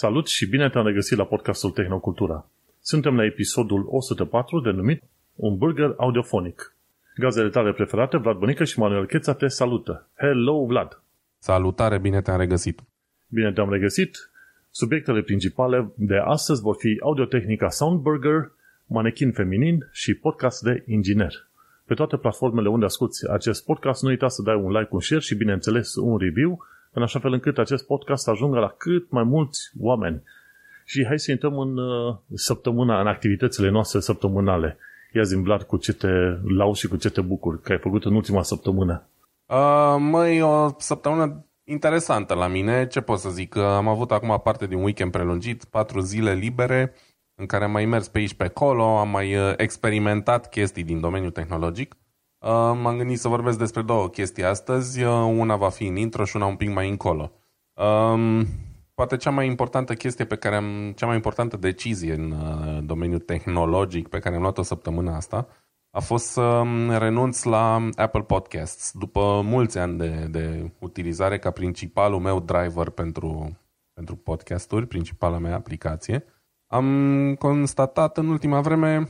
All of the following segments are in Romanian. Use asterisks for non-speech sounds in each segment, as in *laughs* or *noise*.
Salut și bine te-am regăsit la podcastul Tehnocultura. Suntem la episodul 104 denumit Un burger audiofonic. Gazele tale preferate, Vlad Bănică și Manuel Cheța te salută. Hello, Vlad! Salutare, bine te-am regăsit! Bine te-am regăsit! Subiectele principale de astăzi vor fi audiotehnica Soundburger, manechin feminin și podcast de inginer. Pe toate platformele unde asculti acest podcast, nu uita să dai un like, un share și, bineînțeles, un review – în așa fel încât acest podcast să ajungă la cât mai mulți oameni. Și hai să intrăm în uh, săptămâna, în activitățile noastre săptămânale. Ia zi Vlad, cu ce te lauzi și cu ce te bucuri că ai făcut în ultima săptămână. Uh, măi, o săptămână interesantă la mine. Ce pot să zic? Am avut acum parte din weekend prelungit, patru zile libere, în care am mai mers pe aici pe acolo, am mai uh, experimentat chestii din domeniul tehnologic. Uh, m-am gândit să vorbesc despre două chestii astăzi. Uh, una va fi în intro și una un pic mai încolo. Um, poate cea mai importantă chestie pe care am, cea mai importantă decizie în uh, domeniul tehnologic pe care am luat-o săptămâna asta a fost să um, renunț la Apple Podcasts. După mulți ani de, de utilizare ca principalul meu driver pentru, pentru podcasturi, principala mea aplicație, am constatat în ultima vreme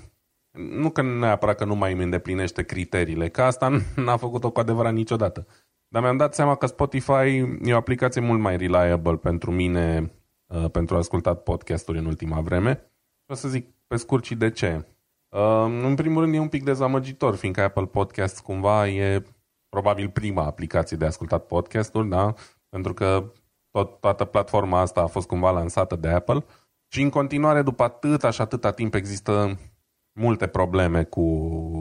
nu că neapărat că nu mai îmi îndeplinește criteriile, că asta *laughs* n-a făcut-o cu adevărat niciodată. Dar mi-am dat seama că Spotify e o aplicație mult mai reliable pentru mine uh, pentru a ascultat podcasturi în ultima vreme. O să zic pe scurt și de ce. Uh, în primul rând e un pic dezamăgitor, fiindcă Apple Podcasts cumva e probabil prima aplicație de ascultat podcasturi, da? Pentru că tot, toată platforma asta a fost cumva lansată de Apple și în continuare după atâta și atâta timp există multe probleme cu,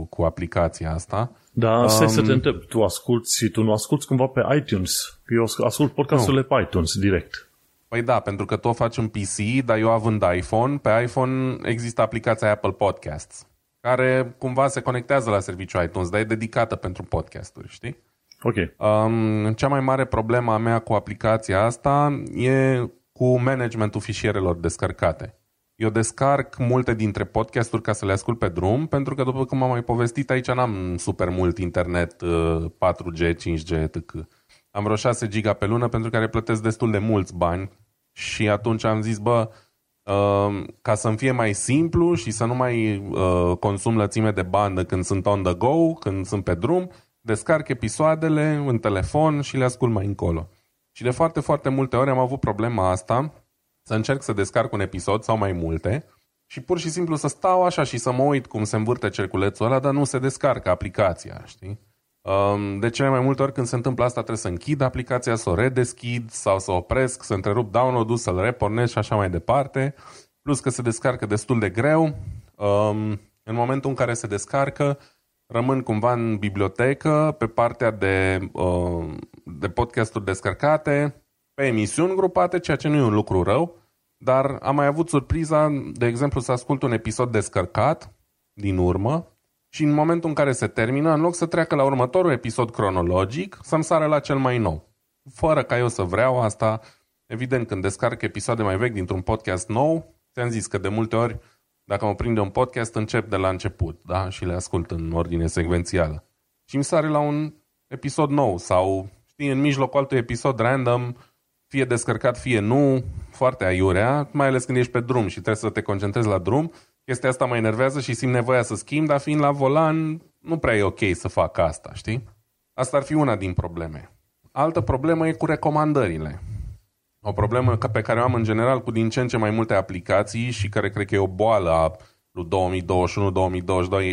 cu aplicația asta. Da, um, să te întreb, tu asculti și tu nu asculti cumva pe iTunes? Eu ascult podcasturile pe iTunes direct. Păi da, pentru că tu o faci în PC, dar eu având iPhone, pe iPhone există aplicația Apple Podcasts, care cumva se conectează la serviciul iTunes, dar e dedicată pentru podcasturi, știi? Ok. Um, cea mai mare problemă a mea cu aplicația asta e cu managementul fișierelor descărcate. Eu descarc multe dintre podcasturi ca să le ascult pe drum, pentru că după cum am mai povestit, aici n-am super mult internet 4G, 5G, etc. Am vreo 6 giga pe lună pentru care plătesc destul de mulți bani și atunci am zis, bă, uh, ca să-mi fie mai simplu și să nu mai uh, consum lățime de bandă când sunt on the go, când sunt pe drum, descarc episoadele în telefon și le ascult mai încolo. Și de foarte, foarte multe ori am avut problema asta să încerc să descarc un episod sau mai multe și pur și simplu să stau așa și să mă uit cum se învârte cerculețul ăla, dar nu se descarcă aplicația, știi? Um, de cele mai multe ori când se întâmplă asta trebuie să închid aplicația, să o redeschid sau să opresc, să întrerup download-ul, să-l repornesc și așa mai departe. Plus că se descarcă destul de greu. Um, în momentul în care se descarcă, rămân cumva în bibliotecă pe partea de, uh, de podcasturi descărcate, pe emisiuni grupate, ceea ce nu e un lucru rău, dar am mai avut surpriza, de exemplu, să ascult un episod descărcat din urmă și în momentul în care se termină, în loc să treacă la următorul episod cronologic, să-mi sară la cel mai nou. Fără ca eu să vreau asta, evident, când descarc episoade mai vechi dintr-un podcast nou, ți-am zis că de multe ori, dacă mă prinde un podcast, încep de la început, da? Și le ascult în ordine secvențială. Și îmi sare la un episod nou sau, știi, în mijlocul altui episod random, fie descărcat, fie nu, foarte aiurea, mai ales când ești pe drum și trebuie să te concentrezi la drum. Chestia asta mă enervează și simt nevoia să schimb, dar fiind la volan, nu prea e ok să fac asta, știi? Asta ar fi una din probleme. Altă problemă e cu recomandările. O problemă pe care o am în general cu din ce în ce mai multe aplicații și care cred că e o boală a lui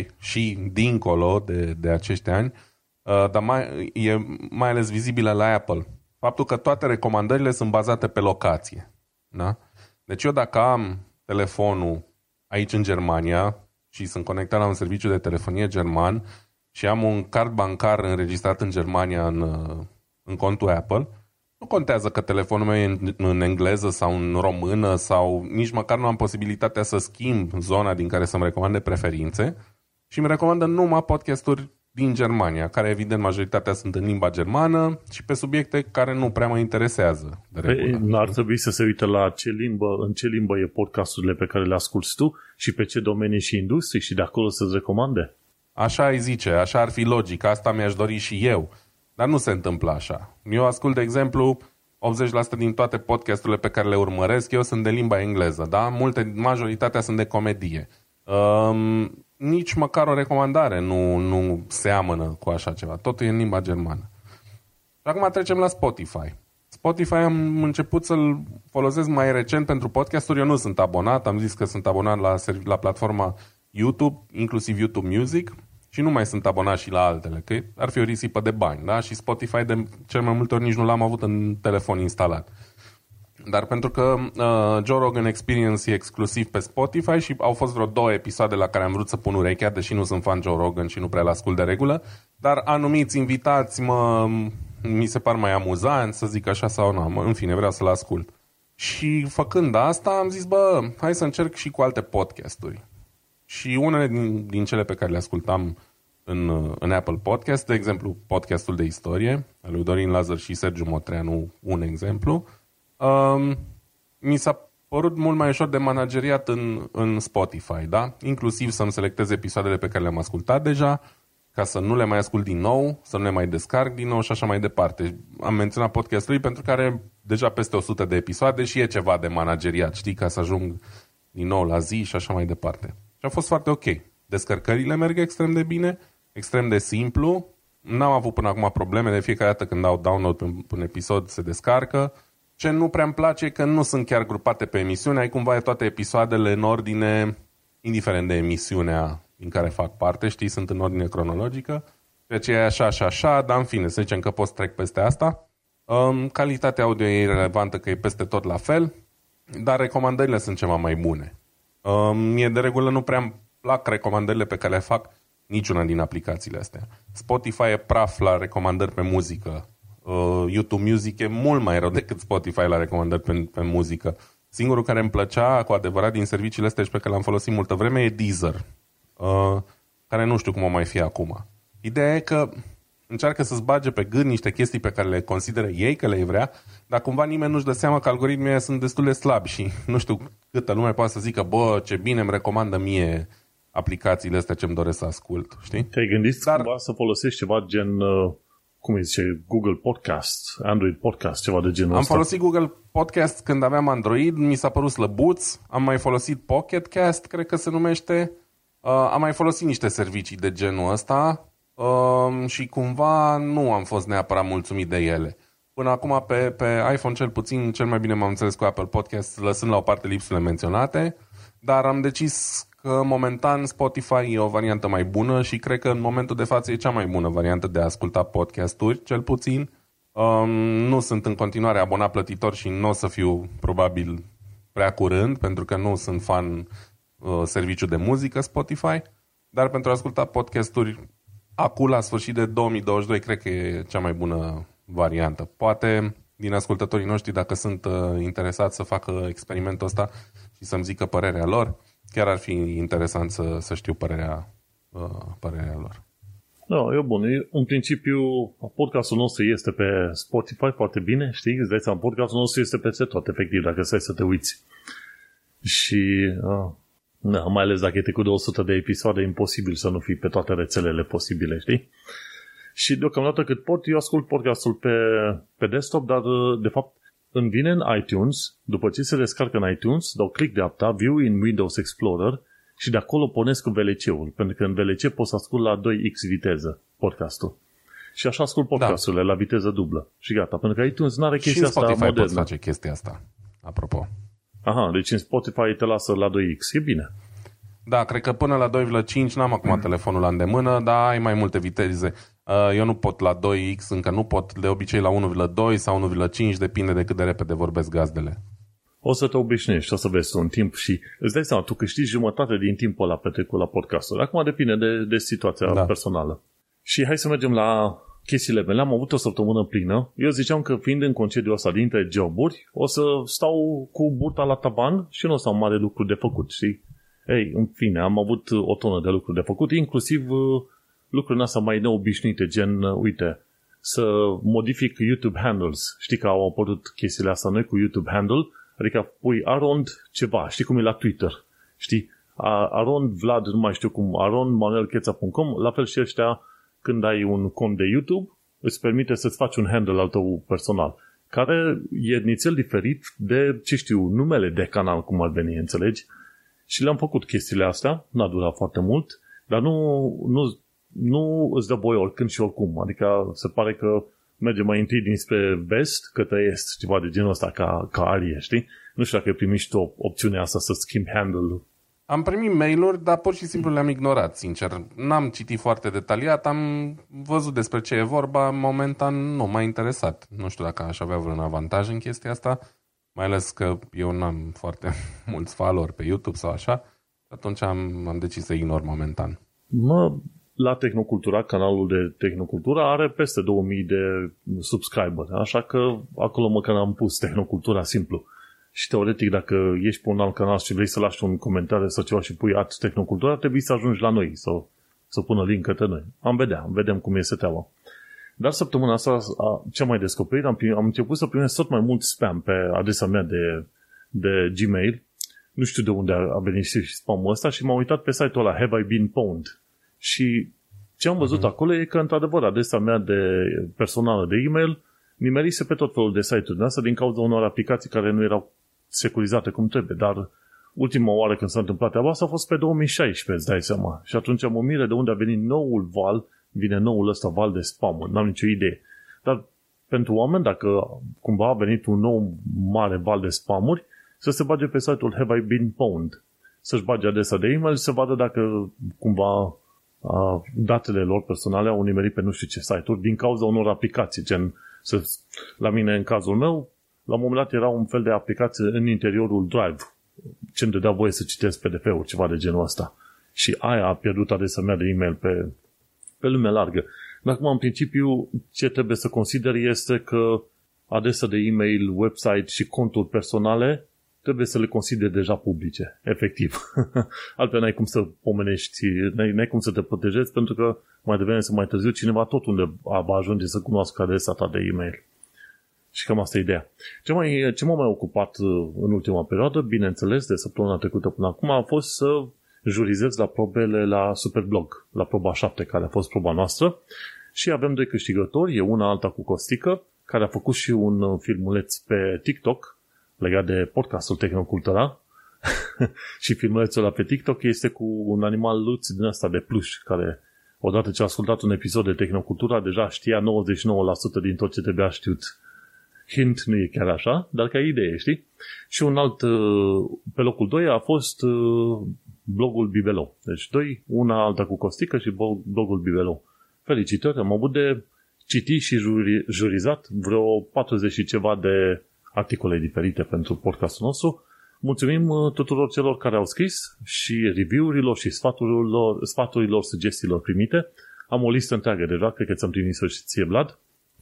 2021-2022 și dincolo de, de acești ani, uh, dar mai, e mai ales vizibilă la Apple faptul că toate recomandările sunt bazate pe locație. Da? Deci eu dacă am telefonul aici în Germania și sunt conectat la un serviciu de telefonie german și am un card bancar înregistrat în Germania în, în contul Apple, nu contează că telefonul meu e în, în engleză sau în română sau nici măcar nu am posibilitatea să schimb zona din care să-mi recomande preferințe și îmi recomandă numai podcasturi din Germania, care evident majoritatea sunt în limba germană și pe subiecte care nu prea mă interesează. De păi, nu ar trebui să se uite la ce limbă, în ce limbă e podcasturile pe care le asculti tu și pe ce domenii și industrie și de acolo să-ți recomande. Așa îi zice, așa ar fi logic, asta mi-aș dori și eu. Dar nu se întâmplă așa. Eu ascult, de exemplu, 80% din toate podcasturile pe care le urmăresc eu sunt de limba engleză, da? Multe, majoritatea sunt de comedie. Um, nici măcar o recomandare nu, nu seamănă cu așa ceva. Totul e în limba germană. Și acum trecem la Spotify. Spotify am început să-l folosesc mai recent pentru podcasturi. Eu nu sunt abonat, am zis că sunt abonat la, la platforma YouTube, inclusiv YouTube Music, și nu mai sunt abonat și la altele, că ar fi o risipă de bani, da? Și Spotify de cel mai multe ori nici nu l-am avut în telefon instalat. Dar pentru că uh, Joe Rogan Experience e exclusiv pe Spotify și au fost vreo două episoade la care am vrut să pun urechea, deși nu sunt fan Joe Rogan și nu prea l-ascult de regulă, dar anumiți invitați mă, mi se par mai amuzanți, să zic așa sau nu, în fine, vreau să-l ascult. Și făcând asta am zis, bă, hai să încerc și cu alte podcasturi. Și unele din, din cele pe care le ascultam în, în Apple Podcast, de exemplu podcastul de istorie, al lui Dorin Lazar și Sergiu Motreanu, un exemplu, um, mi s-a părut mult mai ușor de manageriat în, în Spotify, da? Inclusiv să-mi selectez episoadele pe care le-am ascultat deja, ca să nu le mai ascult din nou, să nu le mai descarc din nou și așa mai departe. Am menționat podcastul pentru care deja peste 100 de episoade și e ceva de manageriat, știi, ca să ajung din nou la zi și așa mai departe. Și a fost foarte ok. Descărcările merg extrem de bine, extrem de simplu. N-am avut până acum probleme, de fiecare dată când dau download pe un episod se descarcă. Ce nu prea îmi place e că nu sunt chiar grupate pe emisiune, ai cumva toate episoadele în ordine, indiferent de emisiunea din care fac parte, știi, sunt în ordine cronologică. Ceea ce e așa și așa, dar în fine, să zicem că poți trec peste asta. Um, calitatea audio e irrelevantă, că e peste tot la fel, dar recomandările sunt ceva mai bune. Um, mie de regulă nu prea îmi plac recomandările pe care le fac niciuna din aplicațiile astea. Spotify e praf la recomandări pe muzică. Uh, YouTube Music e mult mai rău decât Spotify la recomandări pe, pe muzică. Singurul care îmi plăcea cu adevărat din serviciile astea și pe care l-am folosit multă vreme e Deezer, uh, care nu știu cum o mai fi acum. Ideea e că încearcă să-ți bage pe gând niște chestii pe care le consideră ei că le vrea, dar cumva nimeni nu-și dă seama că algoritmii sunt destul de slabi și *laughs* nu știu câtă lume poate să zică, bă, ce bine îmi recomandă mie aplicațiile astea ce-mi doresc să ascult, știi? Te-ai gândit Dar... cumva să folosești ceva gen, uh, cum îi zice, Google Podcast, Android Podcast, ceva de genul Am ăsta? folosit Google Podcast când aveam Android, mi s-a părut slăbuț, am mai folosit Pocket Cast, cred că se numește, uh, am mai folosit niște servicii de genul ăsta uh, și cumva nu am fost neapărat mulțumit de ele. Până acum pe, pe iPhone cel puțin, cel mai bine m-am înțeles cu Apple Podcast, lăsând la o parte lipsurile menționate, dar am decis că momentan Spotify e o variantă mai bună și cred că în momentul de față e cea mai bună variantă de a asculta podcasturi, cel puțin. Um, nu sunt în continuare abonat plătitor și nu o să fiu probabil prea curând, pentru că nu sunt fan uh, serviciu de muzică Spotify, dar pentru a asculta podcasturi acum la sfârșit de 2022 cred că e cea mai bună variantă. Poate din ascultătorii noștri, dacă sunt uh, interesați să facă experimentul ăsta și să-mi zică părerea lor, chiar ar fi interesant să, să știu părerea, uh, părerea lor. Da, e bun. În principiu, podcastul nostru este pe Spotify foarte bine, știi? Îți dai seama, podcastul nostru este peste tot, efectiv, dacă stai să te uiți. Și, uh, da, mai ales dacă e cu 200 de episoade, e imposibil să nu fii pe toate rețelele posibile, știi? Și deocamdată cât pot, eu ascult podcastul pe, pe desktop, dar de fapt îmi vine în iTunes, după ce se descarcă în iTunes, dau click dreapta, View in Windows Explorer și de acolo pornesc VLC-ul, pentru că în VLC pot să ascult la 2x viteză podcastul. Și așa ascult da. podcasturile da. la viteză dublă. Și gata, pentru că iTunes nu are chestia asta Spotify modernă. poți face chestia asta, apropo. Aha, deci în Spotify te lasă la 2x. E bine. Da, cred că până la 2,5 n-am acum mm. telefonul la îndemână, dar ai mai multe viteze. Uh, eu nu pot la 2x, încă nu pot de obicei la 1,2 sau 1,5, depinde de cât de repede vorbesc gazdele. O să te obișnuiești, o să vezi un timp și îți dai seama, tu câștigi jumătate din timpul ăla petrecut la podcastul. Acum depinde de, de situația da. personală. Și hai să mergem la chestiile mele. Am avut o săptămână plină. Eu ziceam că fiind în concediu ăsta dintre joburi, o să stau cu burta la taban și nu o să am mare lucru de făcut, știi? Ei, în fine, am avut o tonă de lucruri de făcut, inclusiv uh, lucruri astea mai neobișnuite, gen, uh, uite, să modific YouTube handles. Știi că au apărut chestiile astea noi cu YouTube handle, adică pui arond ceva, știi cum e la Twitter, știi? Aron Vlad, nu mai știu cum, aronmanuelcheța.com, la fel și ăștia, când ai un cont de YouTube, îți permite să-ți faci un handle al tău personal. care e nițel diferit de, ce știu, numele de canal, cum ar veni, înțelegi? Și le-am făcut chestiile astea, n-a durat foarte mult, dar nu, nu, nu îți dă voie oricând și oricum. Adică se pare că merge mai întâi dinspre vest către est, ceva de genul ăsta, ca, ca arie, știi? Nu știu dacă primiști o opțiunea asta să schimbi handle-ul. Am primit mail-uri, dar pur și simplu le-am ignorat, sincer. N-am citit foarte detaliat, am văzut despre ce e vorba, momentan nu m-a interesat. Nu știu dacă aș avea vreun avantaj în chestia asta, mai ales că eu n-am foarte *laughs* mulți follower pe YouTube sau așa, atunci am, am decis să ignor momentan. Mă, la Tehnocultura, canalul de Tehnocultura are peste 2000 de subscriberi, așa că acolo măcar am pus Tehnocultura simplu. Și teoretic, dacă ești pe un alt canal și vrei să lași un comentariu sau ceva și pui Art Tehnocultura, trebuie să ajungi la noi sau să pună link către noi. Am vedea, vedem cum este treaba. Dar săptămâna asta, ce am mai descoperit, am, am început să primesc tot mai mult spam pe adresa mea de, de Gmail. Nu știu de unde a venit și spamul ăsta și m-am uitat pe site-ul ăla Have I Been Pwned? Și ce am văzut uh-huh. acolo e că, într-adevăr, adresa mea de personală de e-mail nimerise pe tot felul de site-uri asta din cauza unor aplicații care nu erau securizate cum trebuie, dar ultima oară când s-a întâmplat treaba asta a fost pe 2016, îți dai seama. Și atunci am o mire de unde a venit noul val, vine noul ăsta val de spam n-am nicio idee. Dar pentru oameni, dacă cumva a venit un nou mare val de spamuri, să se bage pe site-ul Have I Been Pwned? Să-și bage adresa de e-mail și să vadă dacă cumva a, datele lor personale au nimerit pe nu știu ce site-uri din cauza unor aplicații, gen să, la mine în cazul meu, la un moment dat era un fel de aplicație în interiorul Drive, ce îmi dădea voie să citesc PDF-uri, ceva de genul ăsta. Și aia a pierdut adresa mea de e-mail pe, pe lumea largă. Dar acum, în principiu, ce trebuie să consider este că adresa de e-mail, website și conturi personale trebuie să le consideri deja publice, efectiv. *laughs* Altfel n-ai cum să pomenești, n-ai, n-ai cum să te protejezi, pentru că mai devreme să mai târziu cineva tot unde va ajunge să cunoască adresa ta de e-mail. Și cam asta e ideea. Ce, mai, ce m-a mai ocupat uh, în ultima perioadă, bineînțeles, de săptămâna trecută până acum, a fost să jurizez la probele la Superblog, la proba 7, care a fost proba noastră. Și avem doi câștigători, e una alta cu Costică, care a făcut și un uh, filmuleț pe TikTok legat de podcastul Tehnocultura. *laughs* și filmulețul ăla pe TikTok este cu un animal luț din asta de pluș, care odată ce a ascultat un episod de Tehnocultura, deja știa 99% din tot ce trebuia știut Hint nu e chiar așa, dar ca idee, știi? Și un alt, uh, pe locul 2 a fost uh, blogul Bibelo. Deci doi, una alta cu Costică și blogul Bibelo. Felicitări, am avut de citit și juri, jurizat vreo 40 și ceva de articole diferite pentru podcastul nostru. Mulțumim uh, tuturor celor care au scris și review-urilor și sfaturilor, sfaturilor, sugestiilor primite. Am o listă întreagă deja, cred că ți-am trimis-o și ție, Vlad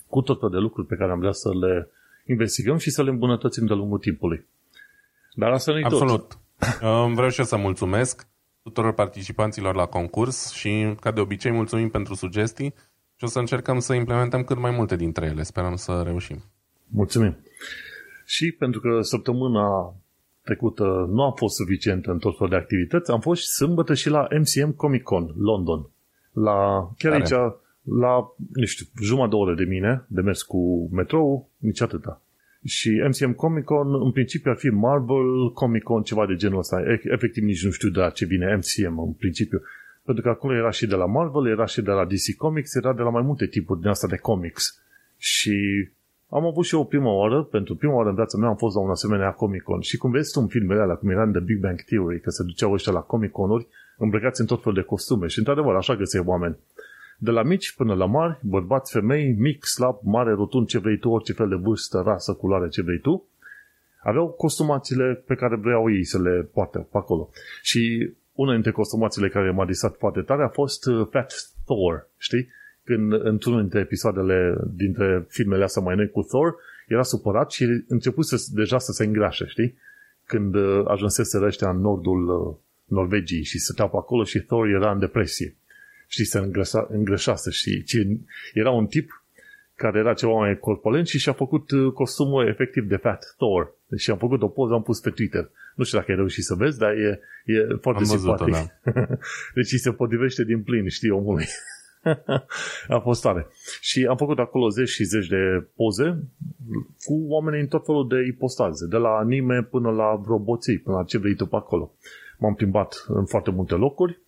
cu tot felul de lucruri pe care am vrea să le investigăm și să le îmbunătățim de lungul timpului. Dar asta nu Absolut. tot. *coughs* Vreau și eu să mulțumesc tuturor participanților la concurs și, ca de obicei, mulțumim pentru sugestii și o să încercăm să implementăm cât mai multe dintre ele. Sperăm să reușim. Mulțumim. Și pentru că săptămâna trecută nu a fost suficientă în tot felul de activități, am fost sâmbătă și la MCM Comic Con, London. La, chiar Care? aici, la, nu știu, jumătate de oră de mine, de mers cu metrou, nici atâta. Și MCM Comic Con, în principiu, ar fi Marvel Comic Con, ceva de genul ăsta. Efectiv, nici nu știu de la ce vine MCM, în principiu. Pentru că acolo era și de la Marvel, era și de la DC Comics, era de la mai multe tipuri din asta de comics. Și am avut și eu o prima oară, pentru prima oară în viața mea am fost la un asemenea Comic Con. Și cum vezi tu în filmele alea, cum era în The Big Bang Theory, că se duceau ăștia la Comic Con-uri, îmbrăcați în tot fel de costume. Și într-adevăr, așa găseai oameni de la mici până la mari, bărbați, femei, mic, slab, mare, rotund, ce vrei tu, orice fel de vârstă, rasă, culoare, ce vrei tu, aveau costumațiile pe care vreau ei să le poată pe acolo. Și una dintre costumațiile care m-a disat foarte tare a fost uh, Fat Thor, știi? Când într-unul dintre episoadele dintre filmele astea mai noi cu Thor, era supărat și început să, deja să se îngrașe, știi? Când uh, ajunsese ăștia în nordul uh, Norvegiei și stăteau pe acolo și Thor era în depresie știi, să îngrăsa, îngrășase și ci era un tip care era ceva mai corpulent și și-a făcut uh, costumul efectiv de Fat Thor. Și am făcut o poză, am pus pe Twitter. Nu știu dacă ai reușit să vezi, dar e, e foarte am simpatic. Da. *laughs* deci se potrivește din plin, știi, omului. *laughs* a fost tare. Și am făcut acolo zeci și zeci de poze cu oameni în tot felul de ipostaze, de la anime până la roboții, până la ce vrei tu pe acolo. M-am plimbat în foarte multe locuri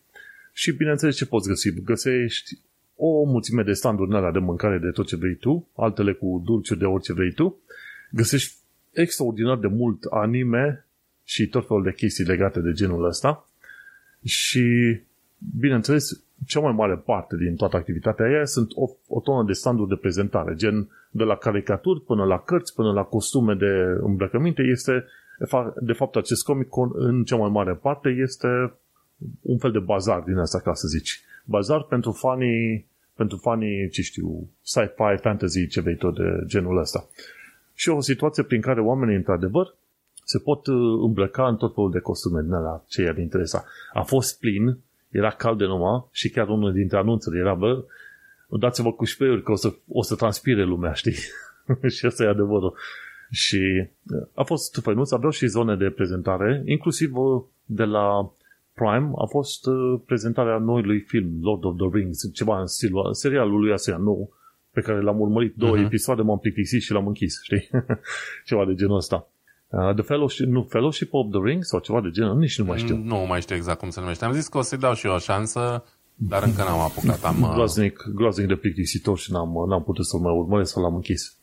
și bineînțeles ce poți găsi? Găsești o mulțime de standuri alea de mâncare de tot ce vrei tu, altele cu dulciuri de orice vrei tu. Găsești extraordinar de mult anime și tot felul de chestii legate de genul ăsta. Și, bineînțeles, cea mai mare parte din toată activitatea aia sunt o, o tonă de standuri de prezentare, gen de la caricaturi până la cărți, până la costume de îmbrăcăminte. Este, de fapt, acest comic în cea mai mare parte este un fel de bazar din asta, ca să zici. Bazar pentru fanii, pentru fanii, ce știu, sci-fi, fantasy, ce vei tot de genul ăsta. Și o situație prin care oamenii, într-adevăr, se pot uh, îmbrăca în tot felul de costume din alea ce i-ar interesa. A fost plin, era cald de numai și chiar unul dintre anunțuri era, bă, dați-vă cu spray că o să, o să transpire lumea, *laughs* știi? și asta e adevărul. Și uh, a fost făinuț, aveau și zone de prezentare, inclusiv uh, de la Prime a fost prezentarea noului film, Lord of the Rings, ceva în stilul serialul lui Asia nou, pe care l-am urmărit două uh-huh. episoade, m-am plictisit și l-am închis, știi? *laughs* ceva de genul ăsta. Uh, the Fellowship, nu, Fellowship of the Ring sau ceva de genul, nici nu mai știu. Nu mai știu exact cum se numește. Am zis că o să-i dau și eu o șansă, dar încă n-am apucat. Am, uh, groaznic, groaznic de plictisitor și n-am, n-am putut să-l mai urmăresc să l-am închis.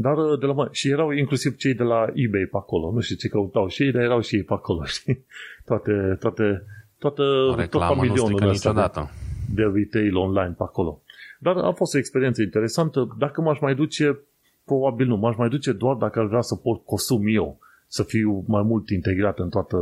Dar uh, de la, și erau inclusiv cei de la eBay pe acolo. Nu știu ce căutau și ei, dar erau și ei pe acolo, *laughs* știi? Toate, toate, toată, o reclamă tot nu niciodată. De, de retail online pe acolo. Dar a fost o experiență interesantă. Dacă m-aș mai duce, probabil nu. M-aș mai duce doar dacă ar vrea să port costum eu să fiu mai mult integrat în toată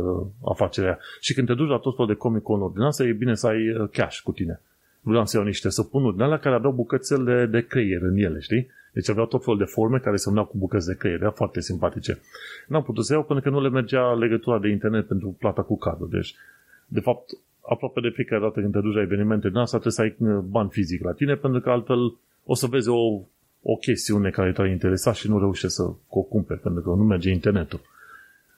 afacerea. Și când te duci la tot felul de comic con din asta, e bine să ai uh, cash cu tine. Vreau să iau niște săpunuri din alea care aveau bucățele de creier în ele, știi? Deci aveau tot felul de forme care se cu bucăți de creier, era foarte simpatice. N-am putut să iau pentru că nu le mergea legătura de internet pentru plata cu cardul. Deci, de fapt, aproape de fiecare dată când te duci la evenimente din asta, trebuie să ai uh, bani fizic la tine, pentru că altfel o să vezi o, o chestiune care te-a interesat și nu reușești să o cumperi, pentru că nu merge internetul.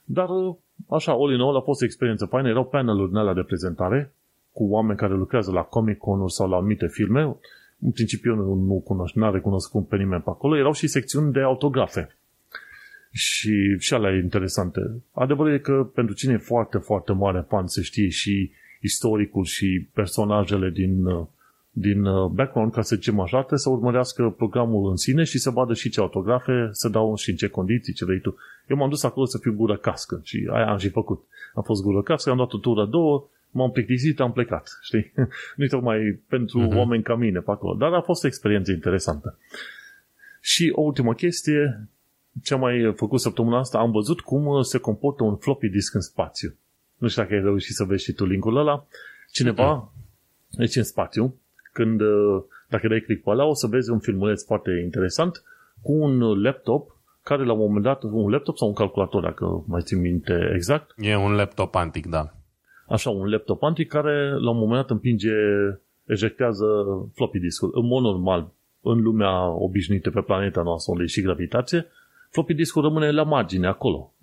Dar, uh, așa, all in all, a fost o experiență faină. Erau paneluri din alea de prezentare cu oameni care lucrează la Comic-Con sau la anumite filme. În principiu nu, nu cunosc, n-a recunoscut pe nimeni pe acolo. Erau și secțiuni de autografe. Și, și alea interesante. Adevărul e că pentru cine e foarte, foarte mare fan să știe și istoricul și personajele din, uh, din uh, background, ca să zicem așa, trebuie să urmărească programul în sine și să vadă și ce autografe să dau și în ce condiții, ce vrei tu. Eu m-am dus acolo să fiu gură cască și aia am și făcut. Am fost gură cască, am dat o tură două, m-am plictisit, am plecat, știi? *laughs* nu tocmai pentru uh-huh. oameni ca mine pe acolo, dar a fost o experiență interesantă. Și o ultimă chestie, ce am mai făcut săptămâna asta, am văzut cum se comportă un floppy disk în spațiu. Nu știu dacă ai reușit să vezi și tu linkul ăla. Cineva, mm-hmm. deci în spațiu, când, uh, dacă dai click pe ăla, o să vezi un filmuleț foarte interesant cu un laptop care la un moment dat, un laptop sau un calculator, dacă mai țin minte exact. E un laptop antic, da. Așa, un laptop antic care la un moment dat împinge, ejectează floppy disk-ul. În mod normal, în lumea obișnuită pe planeta noastră, unde e și gravitație, floppy disk-ul rămâne la margine, acolo.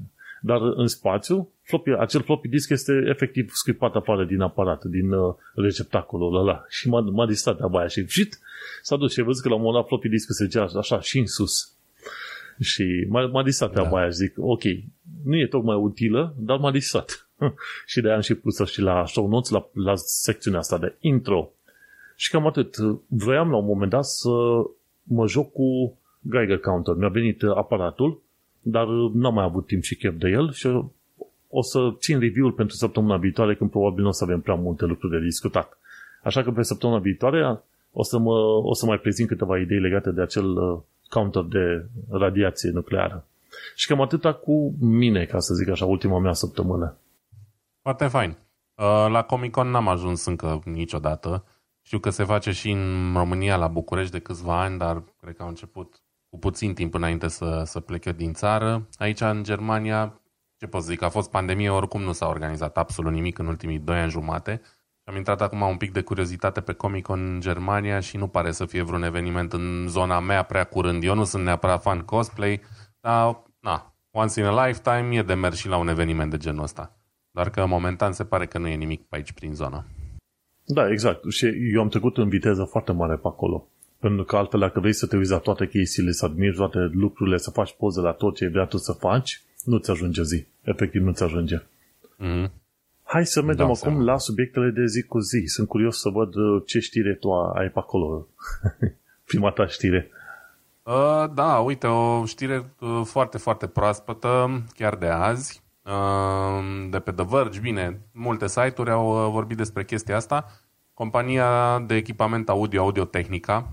Dar în spațiu, floppy, acel floppy disk este efectiv scripat afară din aparat, din uh, receptacolul ăla. Și m-a, m-a distrat de aia și șit, s-a dus și a văzut că la un moment dat floppy disk se zicea așa și în sus. Și m-a, m-a distrat da. aia și zic, ok, nu e tocmai utilă, dar m-a distrat. *laughs* și de aia am și pus și la show notes, la, la secțiunea asta de intro. Și cam atât. Vroiam la un moment dat să mă joc cu Geiger Counter. Mi-a venit aparatul dar n-am mai avut timp și chef de el și o să țin review-ul pentru săptămâna viitoare când probabil nu o să avem prea multe lucruri de discutat. Așa că pe săptămâna viitoare o să, mă, o să mai prezint câteva idei legate de acel uh, counter de radiație nucleară. Și cam atâta cu mine, ca să zic așa, ultima mea săptămână. Foarte fain. Uh, la Comic Con n-am ajuns încă niciodată. Știu că se face și în România, la București, de câțiva ani, dar cred că au început cu puțin timp înainte să, să plec eu din țară. Aici, în Germania, ce pot zic, a fost pandemie, oricum nu s-a organizat absolut nimic în ultimii doi ani jumate. Am intrat acum un pic de curiozitate pe Comic Con în Germania și nu pare să fie vreun eveniment în zona mea prea curând. Eu nu sunt neapărat fan cosplay, dar, na, once in a lifetime e de mers și la un eveniment de genul ăsta. Doar că momentan se pare că nu e nimic pe aici prin zonă. Da, exact. Și eu am trecut în viteză foarte mare pe acolo. Pentru că altfel, dacă vrei să te uiți la toate chestiile, să admiri toate lucrurile, să faci poze la tot ce vrea tu să faci, nu-ți ajunge zi. Efectiv, nu-ți ajunge. Mm-hmm. Hai să mergem acum seama. la subiectele de zi cu zi. Sunt curios să văd uh, ce știre tu ai pe acolo. *laughs* Prima ta știre. Uh, da, uite, o știre uh, foarte, foarte proaspătă, chiar de azi, uh, de pe The Verge. Bine, multe site-uri au uh, vorbit despre chestia asta. Compania de echipament audio, Audio Technica,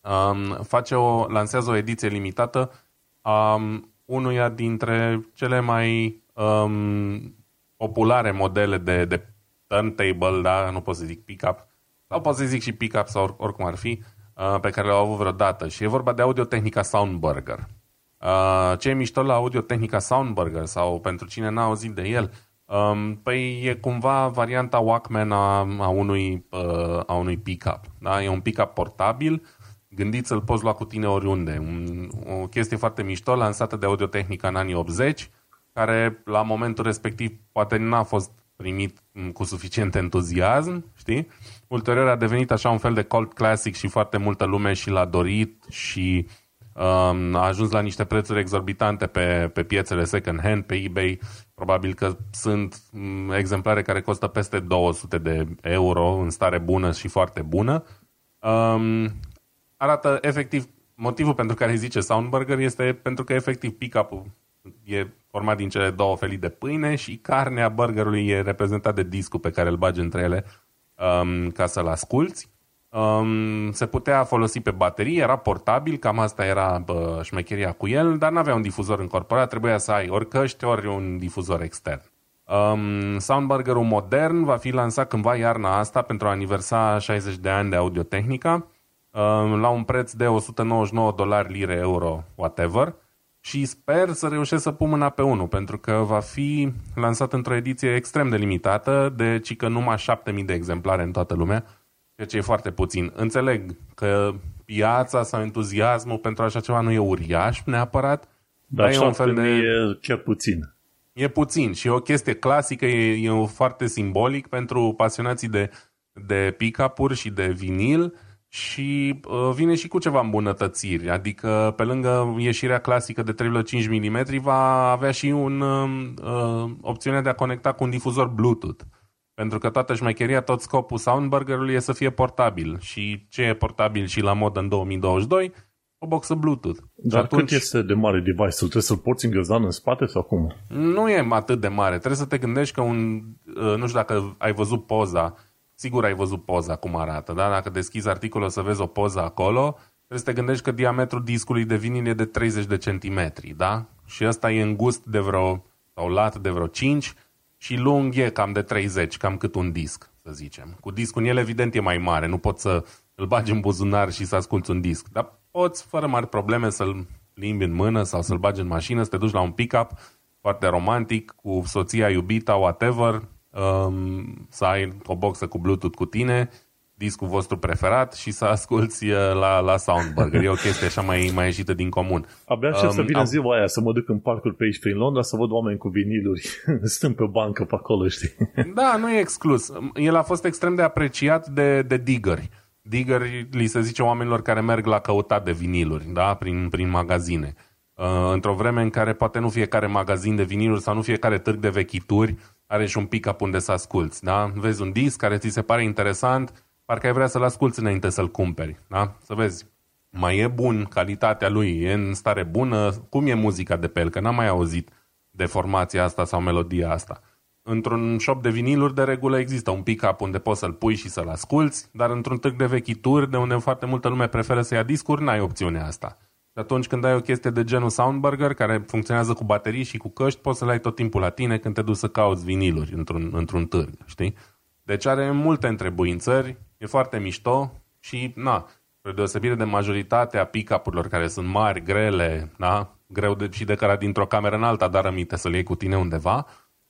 um, face o, lansează o ediție limitată a um, unuia dintre cele mai um, populare modele de, de turntable, da? nu pot să zic pick-up, sau pot să zic și pick-up sau or, oricum ar fi, uh, pe care le-au avut vreodată. Și e vorba de Audio Technica Soundburger. Uh, ce e mișto la Audio Technica Soundburger sau pentru cine n-a auzit de el, um, păi e cumva varianta Walkman a, a unui, uh, a unui pick-up. Da? E un pick-up portabil, gândit să-l poți lua cu tine oriunde. Un, o chestie foarte mișto, lansată de Audio Technica în anii 80, care la momentul respectiv poate n-a fost primit cu suficient entuziasm, știi? Ulterior a devenit așa un fel de cult classic și foarte multă lume și l-a dorit și um, a ajuns la niște prețuri exorbitante pe, pe piețele second hand, pe eBay. Probabil că sunt um, exemplare care costă peste 200 de euro în stare bună și foarte bună. Um, arată efectiv motivul pentru care zice Soundburger este pentru că efectiv pick-up-ul e format din cele două felii de pâine și carnea burgerului e reprezentat de discul pe care îl bagi între ele um, ca să-l asculți. Um, se putea folosi pe baterie, era portabil, cam asta era bă, șmecheria cu el, dar nu avea un difuzor încorporat, trebuia să ai ori căști, ori un difuzor extern. Um, Soundburgerul modern va fi lansat cândva iarna asta pentru a aniversa 60 de ani de audiotehnica um, la un preț de 199 dolari, lire, euro, whatever și sper să reușesc să pun mâna pe unul, pentru că va fi lansat într-o ediție extrem de limitată, de cică numai 7000 de exemplare în toată lumea, ceea ce e foarte puțin. Înțeleg că piața sau entuziasmul pentru așa ceva nu e uriaș neapărat, dar, dar e un fel de... e chiar puțin. E puțin și e o chestie clasică, e, e foarte simbolic pentru pasionații de, de pick-up-uri și de vinil, și uh, vine și cu ceva îmbunătățiri, adică pe lângă ieșirea clasică de 3,5 mm va avea și un um, uh, opțiune de a conecta cu un difuzor Bluetooth. Pentru că toată șmecheria, tot scopul Soundburger-ului e să fie portabil. Și ce e portabil și la mod în 2022? O boxă Bluetooth. Dar atunci... cât este de mare device-ul? Trebuie să-l porți în în spate sau cum? Nu e atât de mare. Trebuie să te gândești că un... Uh, nu știu dacă ai văzut poza Sigur ai văzut poza cum arată, da? Dacă deschizi articolul să vezi o poză acolo, trebuie să te gândești că diametrul discului de vinil e de 30 de centimetri, da? Și ăsta e îngust de vreo, sau lat de vreo 5 și lung e cam de 30, cam cât un disc, să zicem. Cu discul în el, evident, e mai mare, nu poți să îl bagi în buzunar și să asculti un disc, dar poți, fără mari probleme, să-l limbi în mână sau să-l bagi în mașină, să te duci la un pick-up foarte romantic, cu soția, iubita, whatever, um, să ai o boxă cu Bluetooth cu tine, discul vostru preferat și să asculti uh, la, la Soundburger. E o chestie așa mai, mai ieșită din comun. Abia aștept um, să vină am... ziua aia, să mă duc în parcuri pe aici prin Londra, să văd oameni cu viniluri *laughs* stând pe bancă pe acolo, știi? *laughs* Da, nu e exclus. El a fost extrem de apreciat de, de diggeri. Diggeri li se zice oamenilor care merg la căutat de viniluri, da, prin, prin magazine. Uh, într-o vreme în care poate nu fiecare magazin de viniluri sau nu fiecare târg de vechituri are și un pick-up unde să asculți, da? Vezi un disc care ți se pare interesant, parcă ai vrea să-l asculți înainte să-l cumperi, da? Să vezi, mai e bun, calitatea lui e în stare bună, cum e muzica de pe el, că n-am mai auzit de formația asta sau melodia asta. Într-un shop de viniluri, de regulă, există un pick-up unde poți să-l pui și să-l asculți, dar într-un târg de vechituri, de unde foarte multă lume preferă să ia discuri, n-ai opțiunea asta. Și atunci când ai o chestie de genul Soundburger, care funcționează cu baterii și cu căști, poți să le ai tot timpul la tine când te duci să cauți viniluri într-un, într-un târg, știi? Deci are multe întrebuințări, e foarte mișto și, na, spre deosebire de majoritatea pick-up-urilor care sunt mari, grele, da? greu de, și de care dintr-o cameră în alta, dar rămite să le iei cu tine undeva,